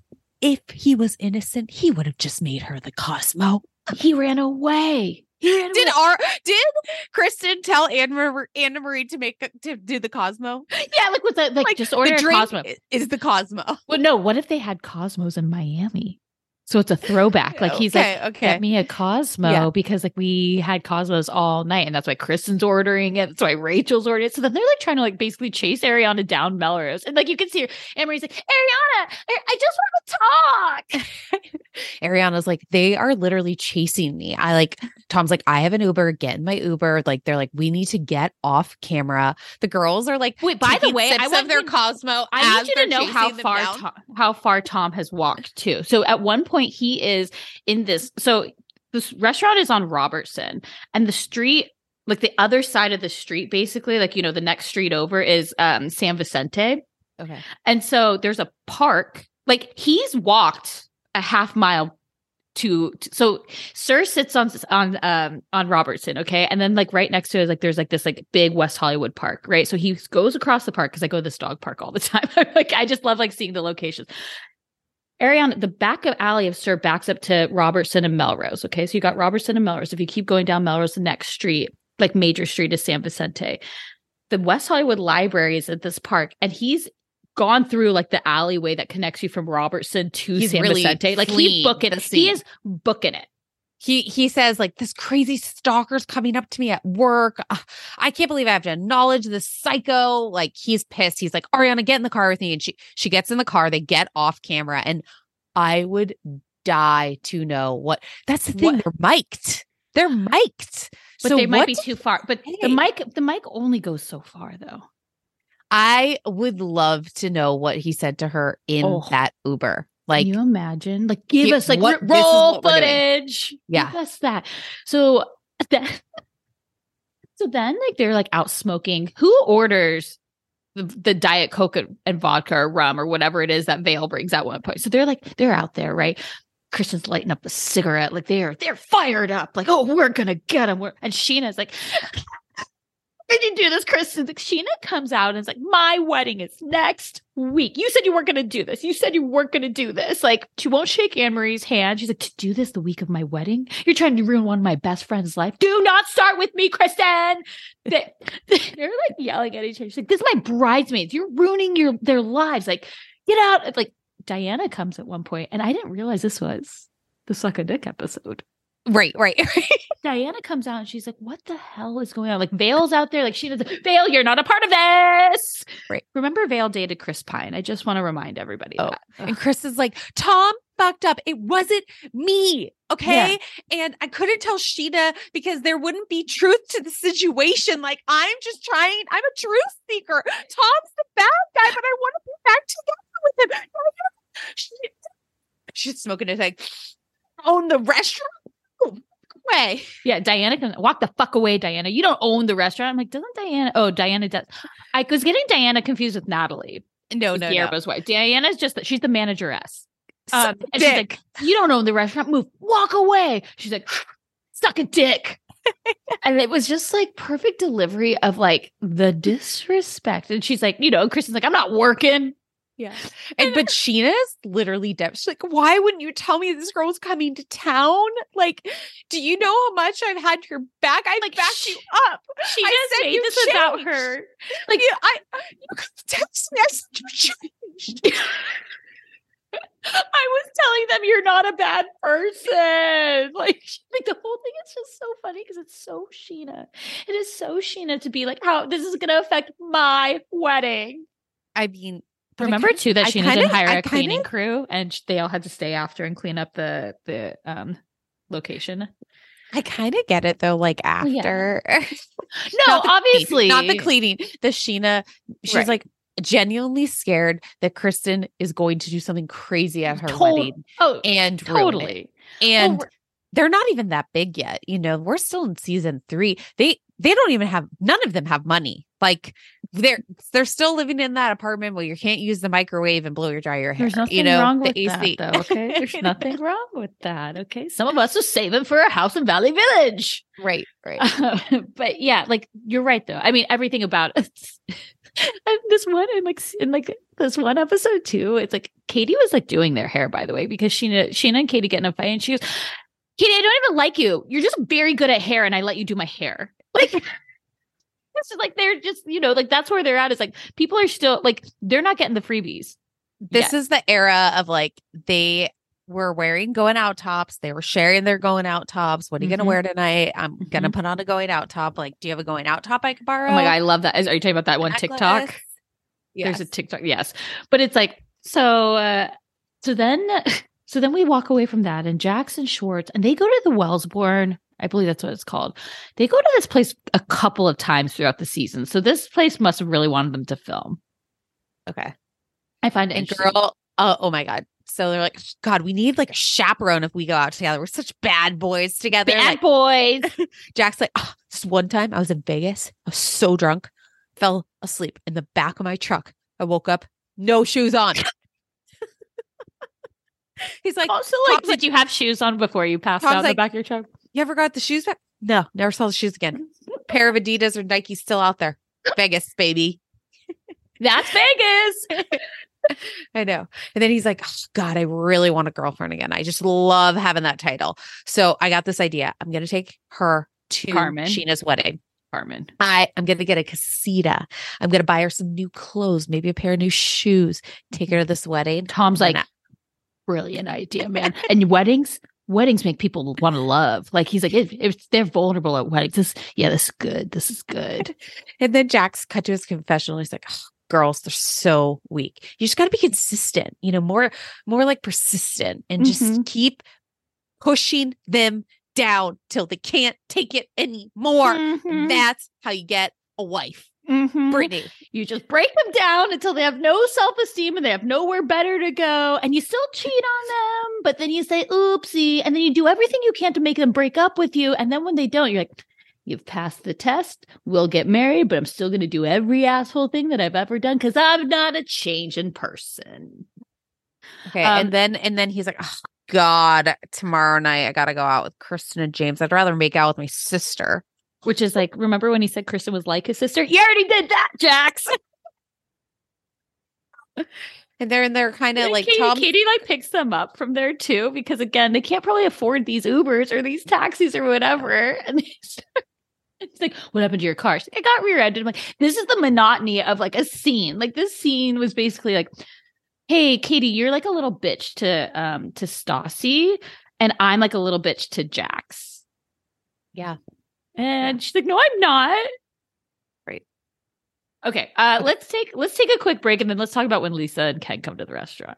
if he was innocent, he would have just made her the Cosmo." he ran away. Did our did Kristen tell Anne Marie, Anna Marie to make to do the Cosmo? yeah, like with the like, just order the a Cosmo. is the Cosmo. Well, no. What if they had Cosmos in Miami? So it's a throwback. Like oh, he's okay, like, okay. get me a Cosmo Yeah. because like we had Cosmos all night, and that's why Kristen's ordering it. That's why Rachel's ordering it. So then they're like trying to like basically chase Ariana down Melrose, and like you can see her. Marie's like, Ariana, I, just want to talk. Ariana's like, they are literally chasing me. I like, Tom's like, I have an Uber, get in my Uber. Like, they're like, we need to get off camera. The girls are like, Wait, by the way, I want their you- Cosmo. I need you to know how far. Tom, how far Tom has walked too. So at one point he is in this. So this restaurant is on Robertson, and the street, like the other side of the street, basically, like you know, the next street over is um San Vicente, Okay. and so there's a park. Like he's walked a half mile. To, to- so SUR sits on on um on Robertson, okay, and then like right next to it, like there's like this like big West Hollywood park, right? So he goes across the park because I go to this dog park all the time. like I just love like seeing the locations. Ariana, the back of alley of SUR backs up to Robertson and Melrose. Okay, so you got Robertson and Melrose. If you keep going down Melrose, the next street, like major street, is San Vicente. The West Hollywood Library is at this park, and he's gone through like the alleyway that connects you from Robertson to He's San really Vicente. Like he's booking it. He is booking it. He he says like this crazy stalker's coming up to me at work. Uh, I can't believe I have to acknowledge this psycho. Like he's pissed. He's like, Ariana, get in the car with me. And she she gets in the car. They get off camera, and I would die to know what. That's the thing. What- They're mic'd. They're mic'd. But so they might be too far. But the mic, the mic only goes so far though. I would love to know what he said to her in Oh. that Uber. Like, Can you imagine? Like, give Gi- us like what- roll what we're doing. footage. Yeah. give us that. So that. So then, like, they're like out smoking. Who orders the, the diet coke and- and vodka or rum or whatever it is that Vail brings at one point? So they're like, they're out there, right? Kristen's lighting up a cigarette, like they're they're fired up, like oh we're gonna get him. We're, and Scheana's like, did you do this, Kristen? Like, Scheana comes out and is like, my wedding is next week. You said you weren't going to do this. You said you weren't going to do this. Like, she won't shake Anne Marie's hand. She's like, to do this the week of my wedding? You're trying to ruin one of my best friend's life. Do not start with me, Kristen. They, they're like yelling at each other. She's like, this is my bridesmaids. You're ruining your their lives. Like, get out. It's Like, Diana comes at one point, and I didn't realize this was the suck a dick episode. Right, right, right. Diana comes out and she's like, "What the hell is going on?" Like Vail's out there, like she does. Vail, you're not a part of this. Right. Remember, Vail dated Chris Pine. I just want to remind everybody Oh, that. And Chris is like, Tom fucked up. It wasn't me. Okay. And I couldn't tell Scheana because there wouldn't be truth to the situation. Like, I'm just trying, I'm a truth seeker. Tom's the bad guy, but I want to be back together with him. She, she's smoking a thing. Own the restaurant? Go away. Yeah, Diana can walk the fuck away, Diana. You don't own the restaurant. I'm like, doesn't Diana? Oh, Diana does. I was getting Diana confused with Natalie, No, no, no. Yerba's wife. Diana's just that she's the manageress. Um, and she's like, you don't own the restaurant. Move, walk away. She's like, suck a dick. and it was just like perfect delivery of like the disrespect. And she's like, you know, Kristen's like, I'm not working. Yeah. And but Scheana's literally deaf. She's like, why wouldn't you tell me this girl's coming to town? Like, do you know how much I've had your back? I Like, backed you up. She I just made this about her. Like, you, I, you could text me. I said you changed. I was telling them you're not a bad person. Like, like the whole thing is just so funny because it's so Scheana. It is so Scheana to be like, how this is going to affect my wedding. I mean, but Remember kinda- too that I Scheana kinda- didn't hire I a cleaning kinda- crew, and they all had to stay after and clean up the the um location. I kind of get it though. Like yeah. after, No, the cleaning, obviously not the cleaning. The Scheana. She's Right. like, genuinely scared that Kristen is going to do something crazy at her wedding Oh, and totally. And Well, they're not even that big yet. You know, we're still in season three. They they don't even have none of them have money. Like they're they're still living in that apartment where you can't use the microwave and blow your dry your hair. There's nothing you know, wrong the with AC. that, though. Okay, there's nothing wrong with that. Okay, some of us are saving for a house in Valley Village. right, right. Um, but yeah, like you're right though. I mean, everything about and this one in like in like this one episode too. It's like Katie was like doing their hair, by the way, because Scheana, Scheana and Katie get in a fight, and she goes, "Katie, I don't even like you. You're just very good at hair, and I let you do my hair." Like. It's just like they're just, you know, like that's where they're at. Is like people are still like they're not getting the freebies. This yet. is the era of like they were wearing going out tops. They were sharing their going out tops. What are you Mhm. gonna wear tonight? I'm gonna Mhm. put on a going out top. Like, do you have a going out top I could borrow? Oh my god, I love that. Is, are you talking about that one TikTok? Necklace? There's a TikTok, yes. But it's like so. uh So then, so then we walk away from that, and Jax and Schwartz, and they go to the Wellesbourne. I believe that's what it's called. They go to this place a couple of times throughout the season. So this place must have really wanted them to film. okay. I find it And interesting. girl, oh, oh my god. So they're like, God, we need like a chaperone if we go out together. We're such bad boys together. bad Like, boys. Jack's like, oh, this one time I was in Vegas. I was so drunk, fell asleep in the back of my truck. I woke up, no shoes on. He's like, also, like, Tom's did like- you have shoes on before you passed Tom's out in the back of your truck? You ever got the shoes back? No, never saw the shoes again. Pair of Adidas or Nike still out there. Vegas, baby. That's Vegas. I know. And then he's like, oh, God, I really want a girlfriend again. I just love having that title. So I got this idea. I'm going to take her to Carmen. Scheana's wedding. Carmen. I, I'm going to get a casita. I'm going to buy her some new clothes, maybe a pair of new shoes, take her to this wedding. Tom's like, brilliant idea, man. and weddings, weddings make people want to love. Like he's like, if, if they're vulnerable at weddings, this, yeah, this is good. This is good. And then Jack's cut to his confessional. He's like, "Ugh, girls, they're so weak. You just got to be consistent, you know, more, more like persistent and just Mhm. keep pushing them down till they can't take it anymore. Mhm. That's how you get a wife. Mhm. Brittany. You just break them down until they have no self esteem and they have nowhere better to go. And you still cheat on them, but then you say, oopsie. And then you do everything you can to make them break up with you. And then when they don't, you're like, you've passed the test. We'll get married, but I'm still going to do every asshole thing that I've ever done because I'm not a changing person. Okay. Um, and then, and then he's like, oh, God, tomorrow night I got to go out with Kristen and James. I'd rather make out with my sister. Which is like, remember when he said Kristen was like his sister? You already did that, Jax. And they're in there kind of like Katie, Tom. Katie like picks them up from there too because again they can't probably afford these Ubers or these taxis or whatever. And they start- it's like, what happened to your car? Like, I got rear-ended. I'm like, this is the monotony of like a scene. Like this scene was basically like, hey, Katie, you're like a little bitch to um to Stassi, and I'm like a little bitch to Jax. Yeah. And she's like, no, I'm not. Right. Okay. Uh let's take let's take a quick break and then let's talk about when Lisa and Ken come to the restaurant.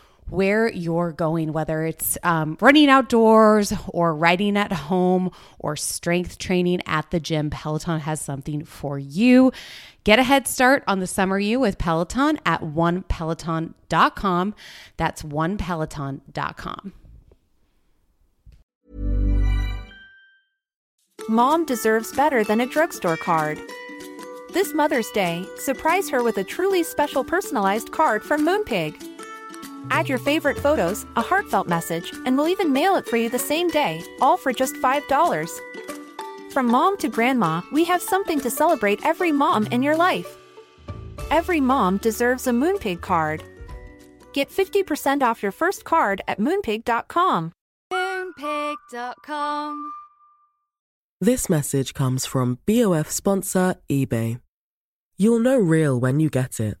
where you're going, whether it's um, running outdoors or riding at home or strength training at the gym, Peloton has something for you. Get a head start on the summer you with Peloton at onepeloton.com. That's onepeloton.com. Mom deserves better than a drugstore card. This Mother's Day, surprise her with a truly special personalized card from Moonpig. Add your favorite photos, a heartfelt message, and we'll even mail it for you the same day, all for just $5. From mom to grandma, we have something to celebrate every mom in your life. Every mom deserves a Moonpig card. Get 50% off your first card at moonpig.com. Moonpig.com. This message comes from BOF sponsor eBay. You'll know real when you get it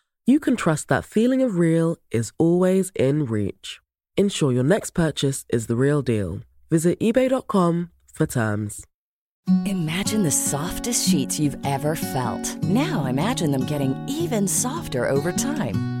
you can trust that feeling of real is always in reach. Ensure your next purchase is the real deal. Visit eBay.com for terms. Imagine the softest sheets you've ever felt. Now imagine them getting even softer over time.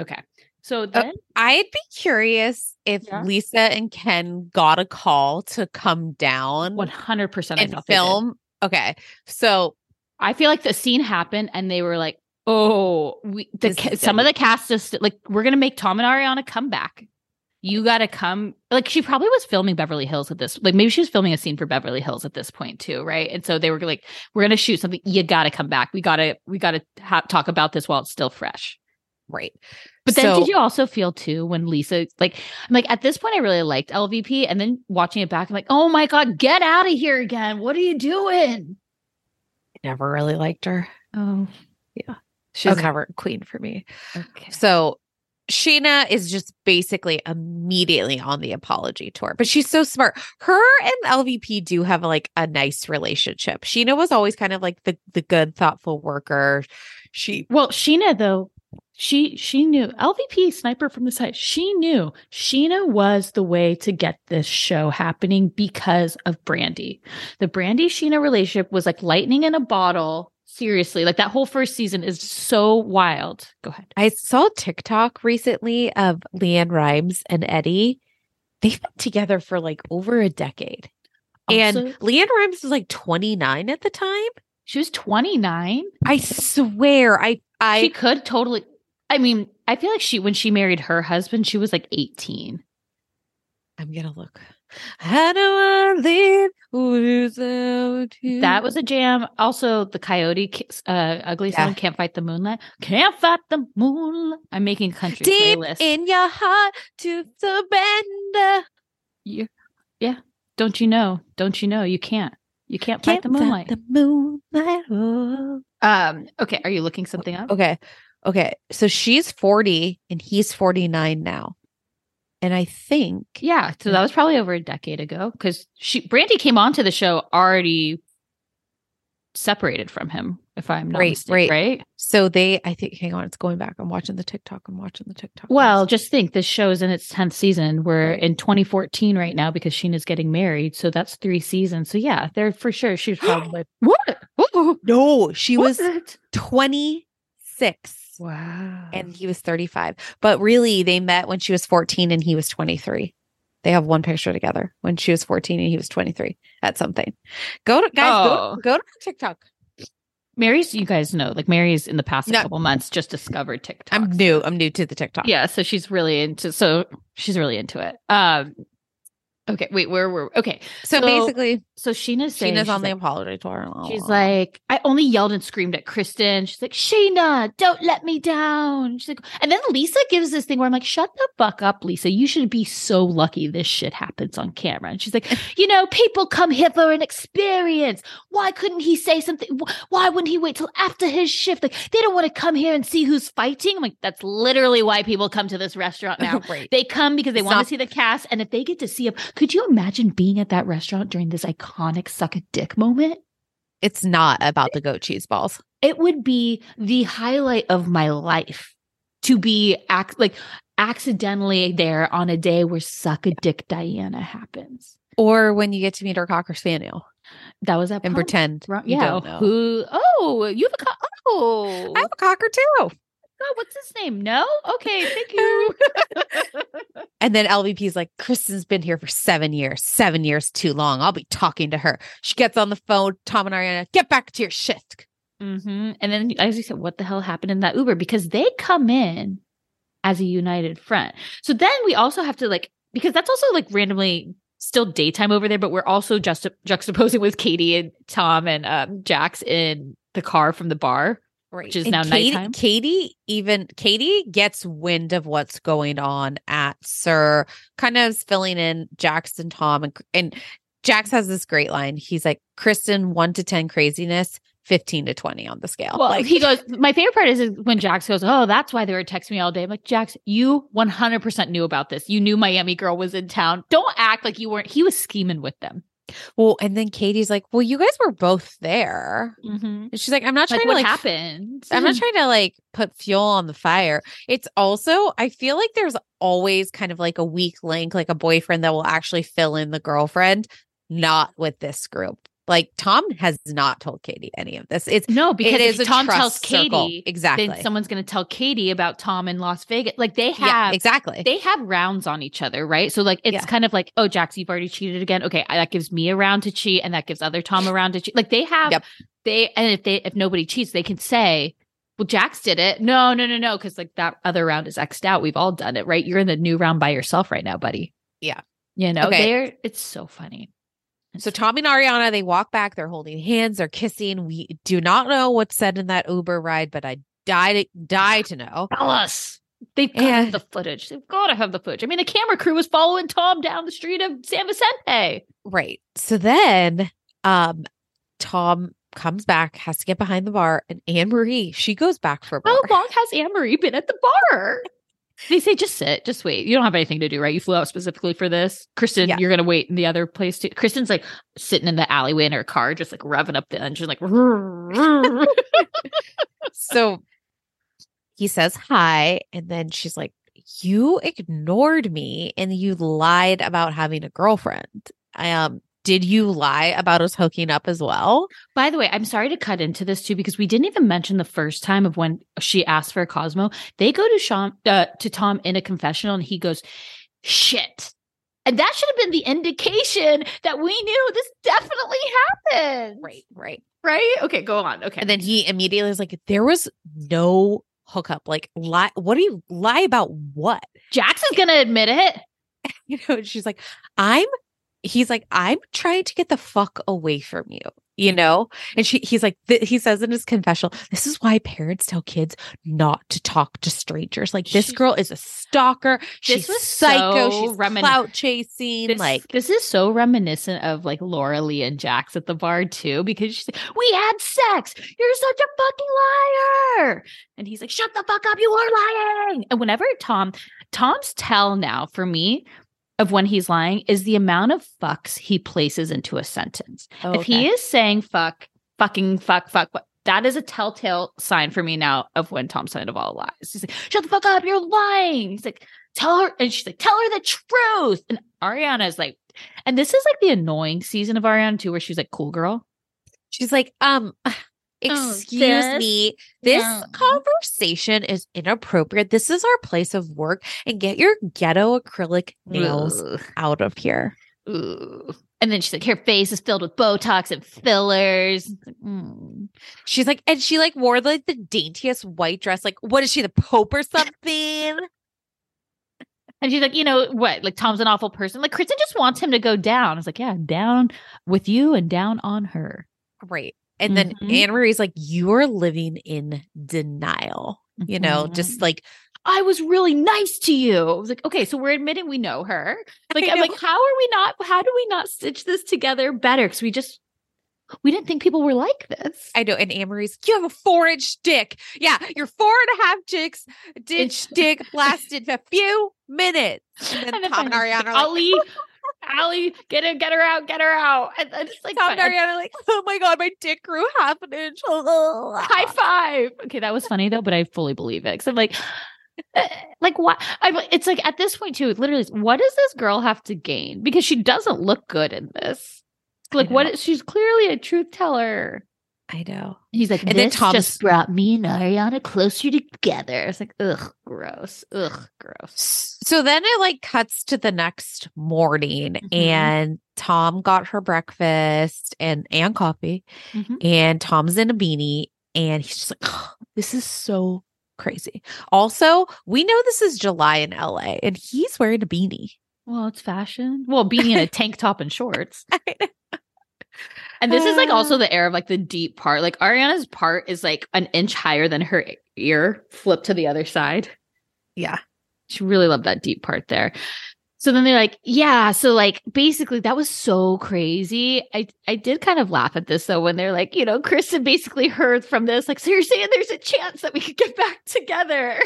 Okay. So uh, then I'd be curious if Yeah. Lisa and Ken got a call to come down 100% I and thought they did. film. Okay. So I feel like the scene happened and they were like, "Oh, we the ca- some of the cast is like we're going to make Tom and Ariana come back. You got to come." Like she probably was filming Beverly Hills at this. Like maybe she was filming a scene for Beverly Hills at this point too, right? And so they were like, "We're going to shoot something. You got to come back. We got to we got to ha- talk about this while it's still fresh." Right. But then So- did you also feel too when Lisa like I'm like at this point I really liked LVP and then watching it back I'm like, "Oh my god, get out of here again. What are you doing?" Never really liked her. Oh, Yeah. She's Okay. never queen for me. okay. So Scheana is just basically immediately on the apology tour, but she's so smart. Her and LVP do have like a nice relationship. Scheana was always kind of like the the good, thoughtful worker. She Well, Scheana though, she she knew LVP sniper from the side. She knew Scheana was the way to get this show happening because of Brandi. The Brandi Scheana relationship was like lightning in a bottle. Seriously, like that whole first season is so wild. Go ahead. I saw a TikTok recently of LeAnn Rimes and Eddie, They've been together for like over a decade. and Also- LeAnn Rimes was like 29 at the time. She was 29. I swear, I I she could totally. I mean, I feel like she when she married her husband, she was like 18. I'm gonna look. How do I live without you? That was a jam. Also, the Coyote uh, ugly Yeah. song, "Can't Fight the Moonlight." Can't fight the moonlight. I'm making country deep playlist. in your heart to surrender. You- yeah. Don't you know? Don't you know? You can't. You can't fight Can't the moonlight. the moonlight. oh. um. Okay. Are you looking something up? Okay. Okay. So she's 40 and he's 49 now. And I think Yeah. So that was probably over a decade ago because she Brandi came onto the show already separated from him. If I'm not Right, mistaken, right. right? so they I think hang on, it's going back. I'm watching the TikTok. I'm watching the TikTok. Well, just think this show is in its 10th season. We're Right. in 2014 right now because Scheana's getting married. So that's three seasons. So yeah, they're for sure. She's probably what? no, she was 26 Wow. and he was 35. But really they met when she was 14 and he was 23. They have one picture together when she was 14 and he was 23 at something. Go to guys, Oh. go, go to TikTok. Mary's, you guys know, like Mary's in the past No. couple months just discovered TikTok. I'm new. I'm new to the TikTok. Yeah, so she's really into so she's really into it. Um okay, wait, where were okay. So, So basically, So Scheana's saying Scheana's on the like, apology tour. She's like, I only yelled and screamed at Kristen. She's like, Scheana, don't let me down. She's like, and then Lisa gives this thing where I'm like, shut the fuck up, Lisa. You should be so lucky this shit happens on camera. And she's like, you know, people come here for an experience. Why couldn't he say something? Why wouldn't he wait till after his shift? Like, they don't want to come here and see who's fighting. I'm like, that's literally why people come to this restaurant now. right. They come because they It's want not- to see the cast. And if they get to see him, could you imagine being at that restaurant during this iconic suck a dick moment? It's not about the goat cheese balls. It would be the highlight of my life to be ac- like accidentally there on a day where suck a dick Diana happens. Or when you get to meet her cocker spaniel That was that and pretend you yeah. don't know. Who? Oh, you have a co- oh. I have a cocker too. Oh, what's his name? No. Okay, thank you. And then LVP's like, Kristen's been here for seven years. Seven years too long. I'll be talking to her. She gets on the phone. Tom and Ariana, get back to your shift. hmm And then, as you said, what the hell happened in that Uber? Because they come in as a united front. So then we also have to like because that's also like randomly still daytime over there, but we're also just juxtaposing with Katie and Tom and um, Jax in the car from the bar. Right. Which is And now Katie, nighttime. Katie even Katie gets wind of what's going on at SUR, kind of filling in Jax and Tom and and Jax has this great line. He's like, Kristen, one to ten craziness, 15 to 20 on the scale. Well, like he goes, my favorite part is, is when Jax goes, Oh, that's why they were texting me all day. I'm like, Jax, you 100% knew about this. You knew Miami Girl was in town. Don't act like you weren't. He was scheming with them. Well, and then Katie's like, Well, you guys were both there. Mm-hmm. And she's like, I'm not trying Like, to what like happened? I'm not trying to like put fuel on the fire. It's also, I feel like there's always kind of like a weak link, like a boyfriend that will actually fill in the girlfriend, not with this group. Like Tom has not told Katie any of this. It's No, because it if is Tom tells circle. Katie, exactly. then someone's going to tell Katie about Tom in Las Vegas. Like they have, yeah, exactly. they have rounds on each other, right? So like it's Yeah. kind of like, oh, Jax, you've already cheated again. Okay, that gives me a round to cheat, and that gives other Tom a round to cheat. Like they have, Yep. they and if they if nobody cheats, they can say. Well, Jax did it. No, no, no, no, because like that other round is xed out. We've all done it, right? You're in the new round by yourself right now, buddy. Yeah. You know, Okay. they're it's so funny. So Tom and Ariana, they walk back, they're holding hands, they're kissing. We do not know what's said in that Uber ride, but I die to die to know. Tell us. They've got And- the footage. They've got to have the footage. I mean, the camera crew was following Tom down the street of San Vicente. Right. So then um Tom comes back, has to get behind the bar, and Anne Marie, she goes back for a bar. How long has Anne Marie been at the bar? They say just sit, just wait. You don't have anything to do, right? You flew out specifically for this. Kristen, Yeah. you're gonna wait in the other place too. Kristen's like sitting in the alleyway in her car, just like revving up the engine, like so he says hi, and then she's like, You ignored me and you lied about having a girlfriend. I um, did you lie about us hooking up as well? By the way, I'm sorry to cut into this too because we didn't even mention the first time of when she asked for a Cosmo. They go to Sean uh, to Tom in a confessional, and he goes, "Shit." And that should have been the indication that we knew this definitely happened. Right, right. Right? Okay, go on. Okay. And then he immediately was like, there was no hookup. Like, lie. What do you lie about? What? Jackson's going to admit it. You know, she's like, I'm, he's like, I'm trying to get the fuck away from you, you know? And she, he's like, th- he says in his confessional, this is why parents tell kids not to talk to strangers. Like, this She- girl is a stalker. She's was psycho. so she's remin- clout chasing. This, like, this is so reminiscent of like Laura Lee and Jax at the bar too, because she's like, "We had sex. You're such a fucking liar," and he's like, "Shut the fuck up. You are lying." And whenever Tom, Tom's tell now for me of when he's lying is the amount of fucks he places into a sentence. If he is saying fuck, fucking fuck, fuck, fuck, that is a telltale sign for me now of when Tom Sandoval lies. He's like, shut the fuck up, you're lying. He's like, tell her, and she's like, tell her the truth. And Ariana is like, and this is like the annoying season of Ariana too, where she's like, cool girl. she's like, um, excuse sis? me. This Yeah. conversation is inappropriate. This is our place of work and get your ghetto acrylic nails Ugh. out of here. Ugh. And then she's like, her face is filled with Botox and fillers. Mm. She's like, and she like wore like the daintiest white dress. Like, what is she, the Pope or something? And she's like, you know what? Like Tom's an awful person. Like Kristen just wants him to go down. I was like, yeah, down with you and down on her. right. And then Mhm. Anne Marie's like, you're living in denial. You know, just like I was really nice to you. I was like, okay, so we're admitting we know her. Like, I'm like, how are we not? How do we not stitch this together better? Because we just we didn't think people were like this. I know. And Anne Marie's, you have a four inch dick. Yeah, your four and a half dicks ditch dick lasted a few minutes. And then And Tom and Ariana like, Ali, Ali, get her, get her out, get her out. And then it's like Tom and fine. Ariana like, oh my god, my dick grew half an inch. high five. Okay, that was funny though, but I fully believe it because I'm like, eh, like what? I it's like at this point too. it Literally, what does this girl have to gain? Because she doesn't look good in this. Like know. what? is- She's clearly a truth teller. I know. He's like, And and then Tom's- just brought me and Ariana closer together. It's like, ugh, gross, ugh, gross. So then it like cuts to the next morning Mhm. and Tom got her breakfast and and coffee Mhm. and Tom's in a beanie and he's just like "Ugh, this is so crazy. Also, we know this is July in LA and he's wearing a beanie. Well, it's fashion. Well, being in a tank top and shorts. And this is like also um. the air of like the deep part. Like Ariana's part is like an inch higher than her ear, flipped to the other side. Yeah. She really loved that deep part there. So then they're like, yeah. So like basically that was so crazy. I I did kind of laugh at this though when they're like, you know, Kristen basically heard from this, like, so you're saying there's a chance that we could get back together.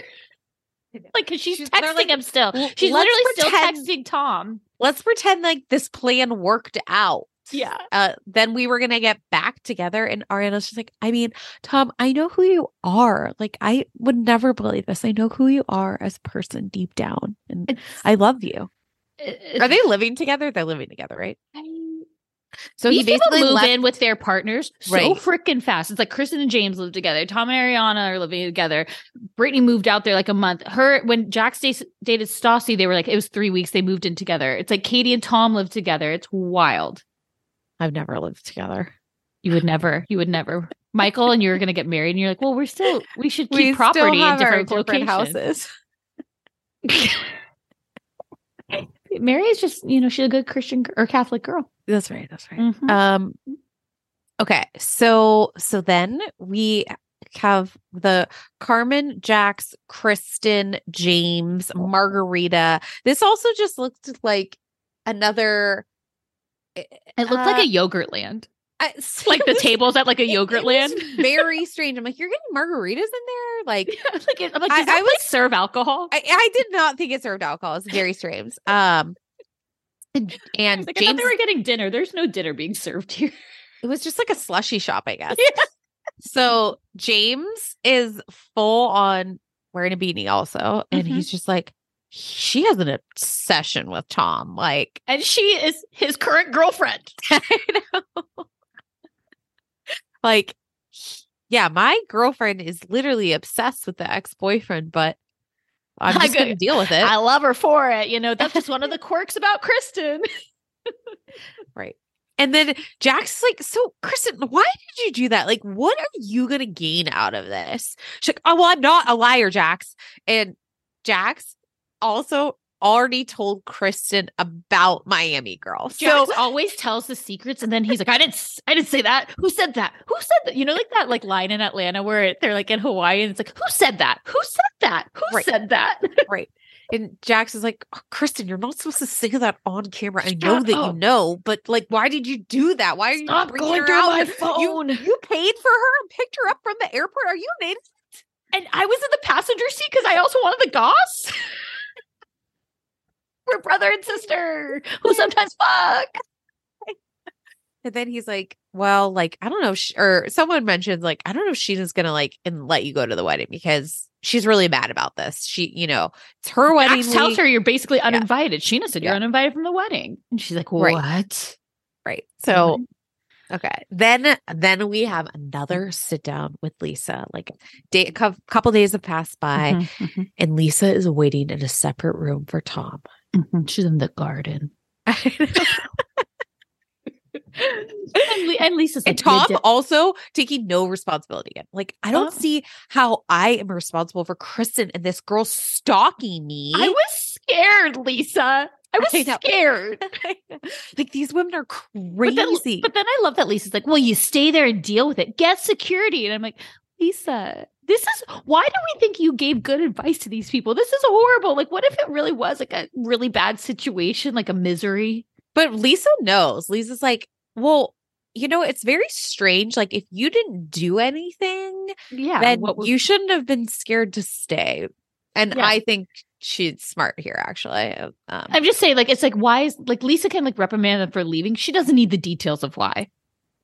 like, cause she's, She's- texting like, him still. She's literally pretend- still texting Tom. Let's pretend like this plan worked out. Yeah. Uh, then we were gonna get back together, and Ariana's just like, I mean, Tom, I know who you are. Like, I would never believe this. I know who you are as a person deep down, and I love you. Are they living together? They're living together, right? So he people basically move left. in with their partners so Right. freaking fast. It's like Kristen and James live together. Tom and Ariana are living together. Brittany moved out there like a month. Her when Jax da- dated Stassi, they were like it was three weeks. They moved in together. It's like Katie and Tom live together. It's wild. I've never lived together. You would never. You would never. Michael and you were gonna get married, and you're like, well, we're still. We should keep We property in different, locations. houses. Mary is just you know she's a good Christian or Catholic girl. That's right. That's right. Mhm. Um okay. So so then we have the Carmen, Jax, Kristen, James, Margarita. This also just looked like another It looked like uh, a yogurt land. I, Like the tables at like a yogurt it land. very strange. I'm like, you're getting margaritas in there? Like like, it- I'm like, I- I was- serve alcohol? I, I did not think it served alcohol. It's very strange. Um and, and Like, I thought James they were getting dinner. There's no dinner being served here. it was just like a slushy shop, I guess. So James is full on wearing a beanie also. And Mhm. he's just like, she has an obsession with Tom. Like, And she is his current girlfriend. Know. like, yeah, my girlfriend is literally obsessed with the ex boyfriend, but I'm I just going to deal with it. I love her for it. You know, that's just one of the quirks about Kristen. Right. And then Jax is like, so Kristen, why did you do that? Like, what are you gonna gain out of this? She's like, oh well, I'm not a liar, Jax. And Jax also already told Kristen about Miami Girl. So Jax always tells the secrets, and then he's like, "I didn't, I didn't say that. Who said that? Who said that? You know, like that, like line in Atlanta where they're like in Hawaii, and it's like, "Who said that? Who said that? Who Right. said that?" right. And Jax is like, "Oh, Kristen, you're not supposed to say that on camera. I know that you know, but like, why did you do that? Why are you Stop going her through out? my You- phone. You, paid for her and picked her up from the airport. Are you an idiot? and I was in the passenger seat because I also wanted the goss. We're brother and sister who sometimes fuck. And then he's like, well, like, I don't know. sh- Or someone mentions, like, I don't know if Scheana's going to like and let you go to the wedding because she's really mad about this. She, you know, it's her wedding. Max tells her you're basically uninvited. Scheana said you're Yeah. uninvited from the wedding, and she's like, "What?" Right. So, okay. Then, then we have another sit down with Lisa. Like, day, a cou- couple days have passed by, Mhm, mhm, and Lisa is waiting in a separate room for Tom. Mhm. She's in the garden. and, Li- and Lisa's And Tom "They did- also taking no responsibility again. Like, I don't Oh. see how I am responsible for Kristen and this girl stalking me. I was scared, Lisa. I was I scared. like these women are But then, crazy. but then I love that Lisa's like, well, you stay there and deal with it. Get security. And I'm like, Lisa, this is why do we think you gave good advice to these people? This is horrible. Like, what if it really was like a really bad situation, like a misery? But Lisa knows. Lisa's like, well, you know, it's very strange. Like, if you didn't do anything, Yeah. then what was- you shouldn't have been scared to stay. And Yeah. I think she's smart here, actually. Um, I'm just saying, like, it's like, why is like Lisa can like reprimand them for leaving? She doesn't need the details of why.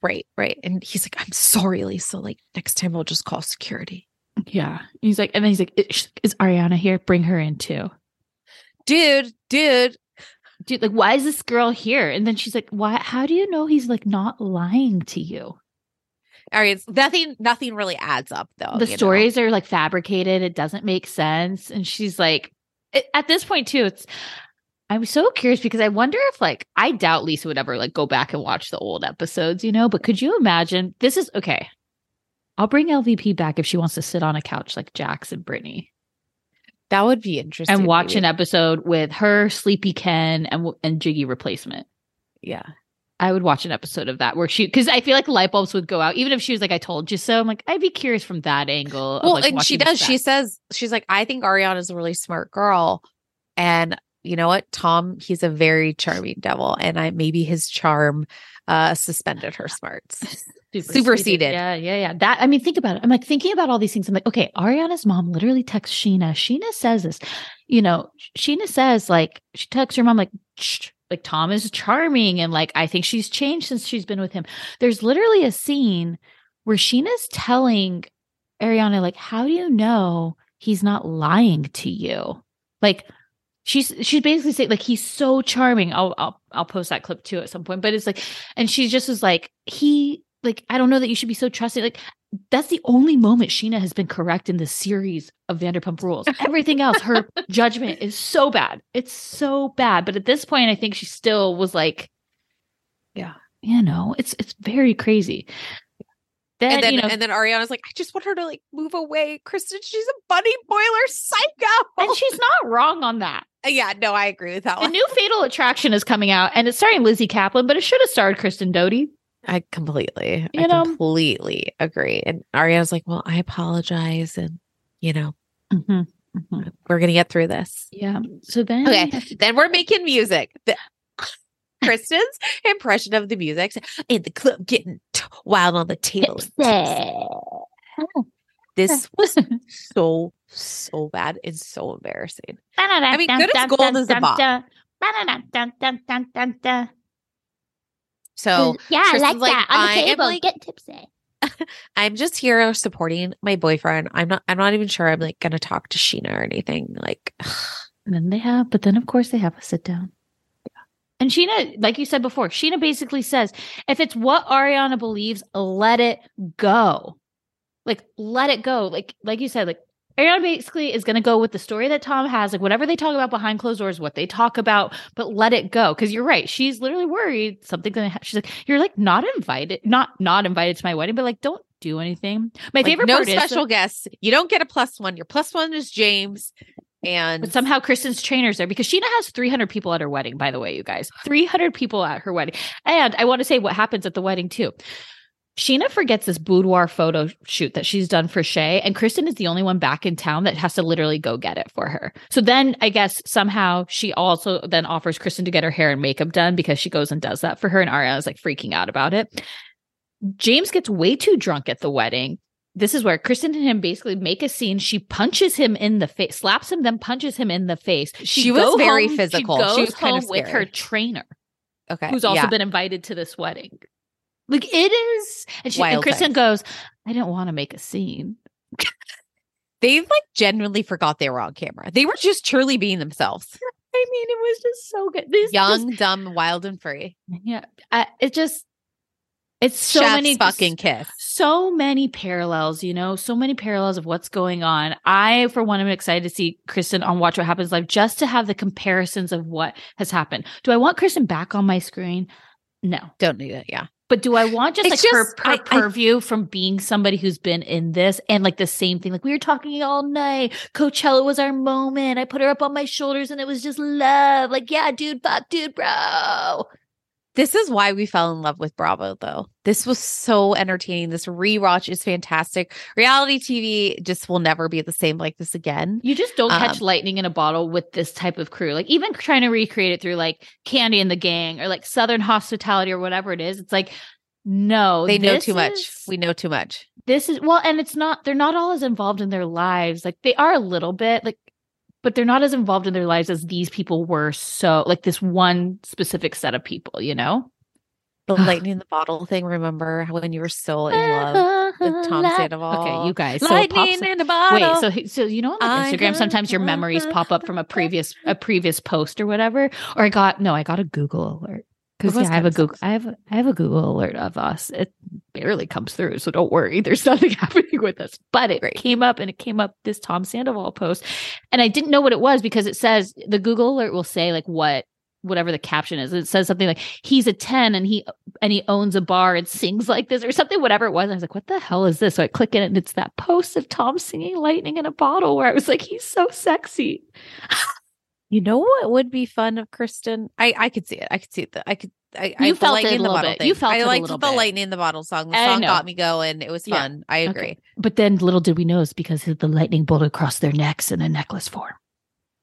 right, right. And he's like, I'm sorry, Lisa. Like, next time we'll just call security. Yeah. He's like, and then he's like, is is Ariana here? Bring her in too. Dude, dude. Dude, like, why is this girl here? And then she's like, why? How do you know he's like not lying to you? All right. It's nothing, nothing really adds up, though. the you know? stories are like fabricated. It doesn't make sense. And she's like, it- at this point too, it's. I'm so curious because I wonder if like I doubt Lisa would ever like go back and watch the old episodes, you know. But could you imagine? This is okay. I'll bring LVP back if she wants to sit on a couch like Jax and Brittany That would be interesting. and watch an episode with her, Sleepy Ken, and and Jiggy replacement. Yeah. I would watch an episode of that where she because I feel like light bulbs would go out even if she was like I told you so. I'm like I'd be curious from that angle. of, Well, like, and she does. She says she's like, I think Ariana's a really smart girl, and you know what, Tom, he's a very charming devil, and I maybe his charm uh suspended her smarts. Superseded. Yeah, yeah, yeah. That I mean, think about it. I'm like thinking about all these things. I'm like, okay, Ariana's mom literally texts Scheana. Scheana says this. You know, Scheana says like she texts her mom like, like Tom is charming, and like I think she's changed since she's been with him. There's literally a scene where Scheana's telling Ariana like, how do you know he's not lying to you? Like. She's she's basically saying like he's so charming. I'll I'll I'll post that clip too at some point. But it's like, and she just was like he like I don't know that you should be so trusting. Like that's the only moment Scheana has been correct in the series of Vanderpump Rules. Everything else, her judgment is so bad. It's so bad. But at this point, I think she still was like, yeah, you know, it's it's very crazy. Then, and then you know, and then Ariana's like, I just want her to like move away. Kristen, she's a bunny boiler psycho. and she's not wrong on that. Uh, yeah, no, I agree with that The one. new Fatal Attraction is coming out, and it's starring Lizzy Caplan, but it should have starred Kristen Doute. I completely, I You know? completely agree. And Ariana's like, well, I apologize, and you know, mm-hmm, mm-hmm. we're gonna get through this. Yeah. So then, Okay, then we're making music. The- Kristen's impression of the music in the club getting t- wild on the table. This was so so bad and so embarrassing. I mean, good as gold is a bop. So yeah, I like, like that on the table, like- get tipsy. I'm just here supporting my boyfriend. I'm not. I'm not even sure I'm like gonna talk to Scheana or anything. Like, And then they have, but then of course they have a sit down. And Scheana, like you said before, Scheana basically says, if it's what Ariana believes, let it go. Like, let it go. Like, like you said, like Ariana basically is going to go with the story that Tom has, like whatever they talk about behind closed doors, what they talk about, but let it go. Because you're right, she's literally worried something's going to. happen. she's like, you're like not invited, not not invited to my wedding, but like don't do anything. My Like, favorite no special is, guests. You don't get a plus one. Your plus one is James. And but somehow Kristen's trainers there because Scheana has 300 people at her wedding. By the way, you guys, 300 people at her wedding, and I want to say what happens at the wedding too. Scheana forgets this boudoir photo shoot that she's done for Shay, and Kristen is the only one back in town that has to literally go get it for her. So then I guess somehow she also then offers Kristen to get her hair and makeup done because she goes and does that for her, and Ariana is like freaking out about it. James gets way too drunk at the wedding. This is where Kristen and him basically make a scene. She punches him in the face, slaps him, then punches him in the face. She was very home- physical. She She goes was kind home of with her trainer okay. who's also yeah. been invited to this wedding. Like it is, and she and Kristen goes, "I didn't want to make a scene." they like genuinely forgot they were on camera. They were just truly being themselves. I mean, it was just so good. This Young, dumb, wild, and free. yeah, I, it just, it's so Chef's many fucking kiss. so many parallels, you know, so many parallels of what's going on. I, for one, am excited to see Kristen on Watch What Happens Live just to have the comparisons of what has happened. Do I want Kristen back on my screen? No. Don't need it. Yeah. But do I want just It's like her, just- her I- I- purview from being somebody who's been in this and like the same thing? Like we were talking all night. Coachella was our moment. I put her up on my shoulders and it was just love. Like, yeah, dude, fuck, dude, bro. This is why we fell in love with Bravo, though. This was so entertaining. This rewatch is fantastic. Reality TV just will never be the same like this again. You just don't catch Um, lightning in a bottle with this type of crew. Like even trying to recreate it through like Candy and the Gang or like Southern Hospitality or whatever it is. It's like, no, They know too much. We know too much. this is well and it's not they're not all as involved in their lives like they are a little bit like but they're not as involved in their lives as these people were so like this one specific set of people you know The lightning in the bottle thing. Remember when you were so in love with uh-huh, Tom Sandoval? okay you guys so lightning in the bottle. Wait, so so you know on like Instagram sometimes your memories pop up from a previous a previous post or whatever. Or I got no, I got a Google alert because yeah, I have a? Google I have I have a Google alert of us. It barely comes through, so don't worry. There's nothing happening with us. But it Great. came up and it came up this Tom Sandoval post, and I didn't know what it was because it says the Google alert will say like what whatever the caption is. It says something like he's a 10 and he and he owns a bar and sings like this or something, whatever it was. I was like, what the hell is this? So I click it and it's that post of Tom singing lightning in a bottle where I was like, he's so sexy. You know what would be fun of Kristen? I I could see it. I could see it. I could. I, I You the felt it a in the little bottle bit. thing. You felt I it a liked the bit. lightning in the bottle song. The I song know. got me going. It was Yeah. fun. I agree. Okay. But then little did we know it's because the lightning bolt across their necks in a necklace form.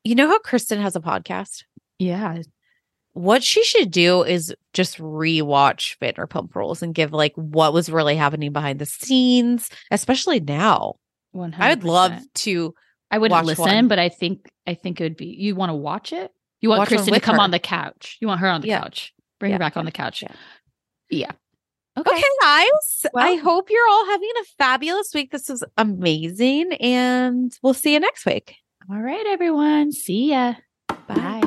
You know how Kristen has a podcast? Yeah. What she should do is just rewatch Vanderpump Rules and give like what was really happening behind the scenes, especially now. 100 I would love to I wouldn't listen, one. but I think I think it would be you want to watch it? You want Watch Kristen to come her. on the couch. You want her on the Yeah. couch. Bring Yeah. her back on the couch. Yeah. Yeah. Okay, guys. I hope you're all having a fabulous week. This was amazing. And we'll see you next week. All right, everyone. See ya. Bye.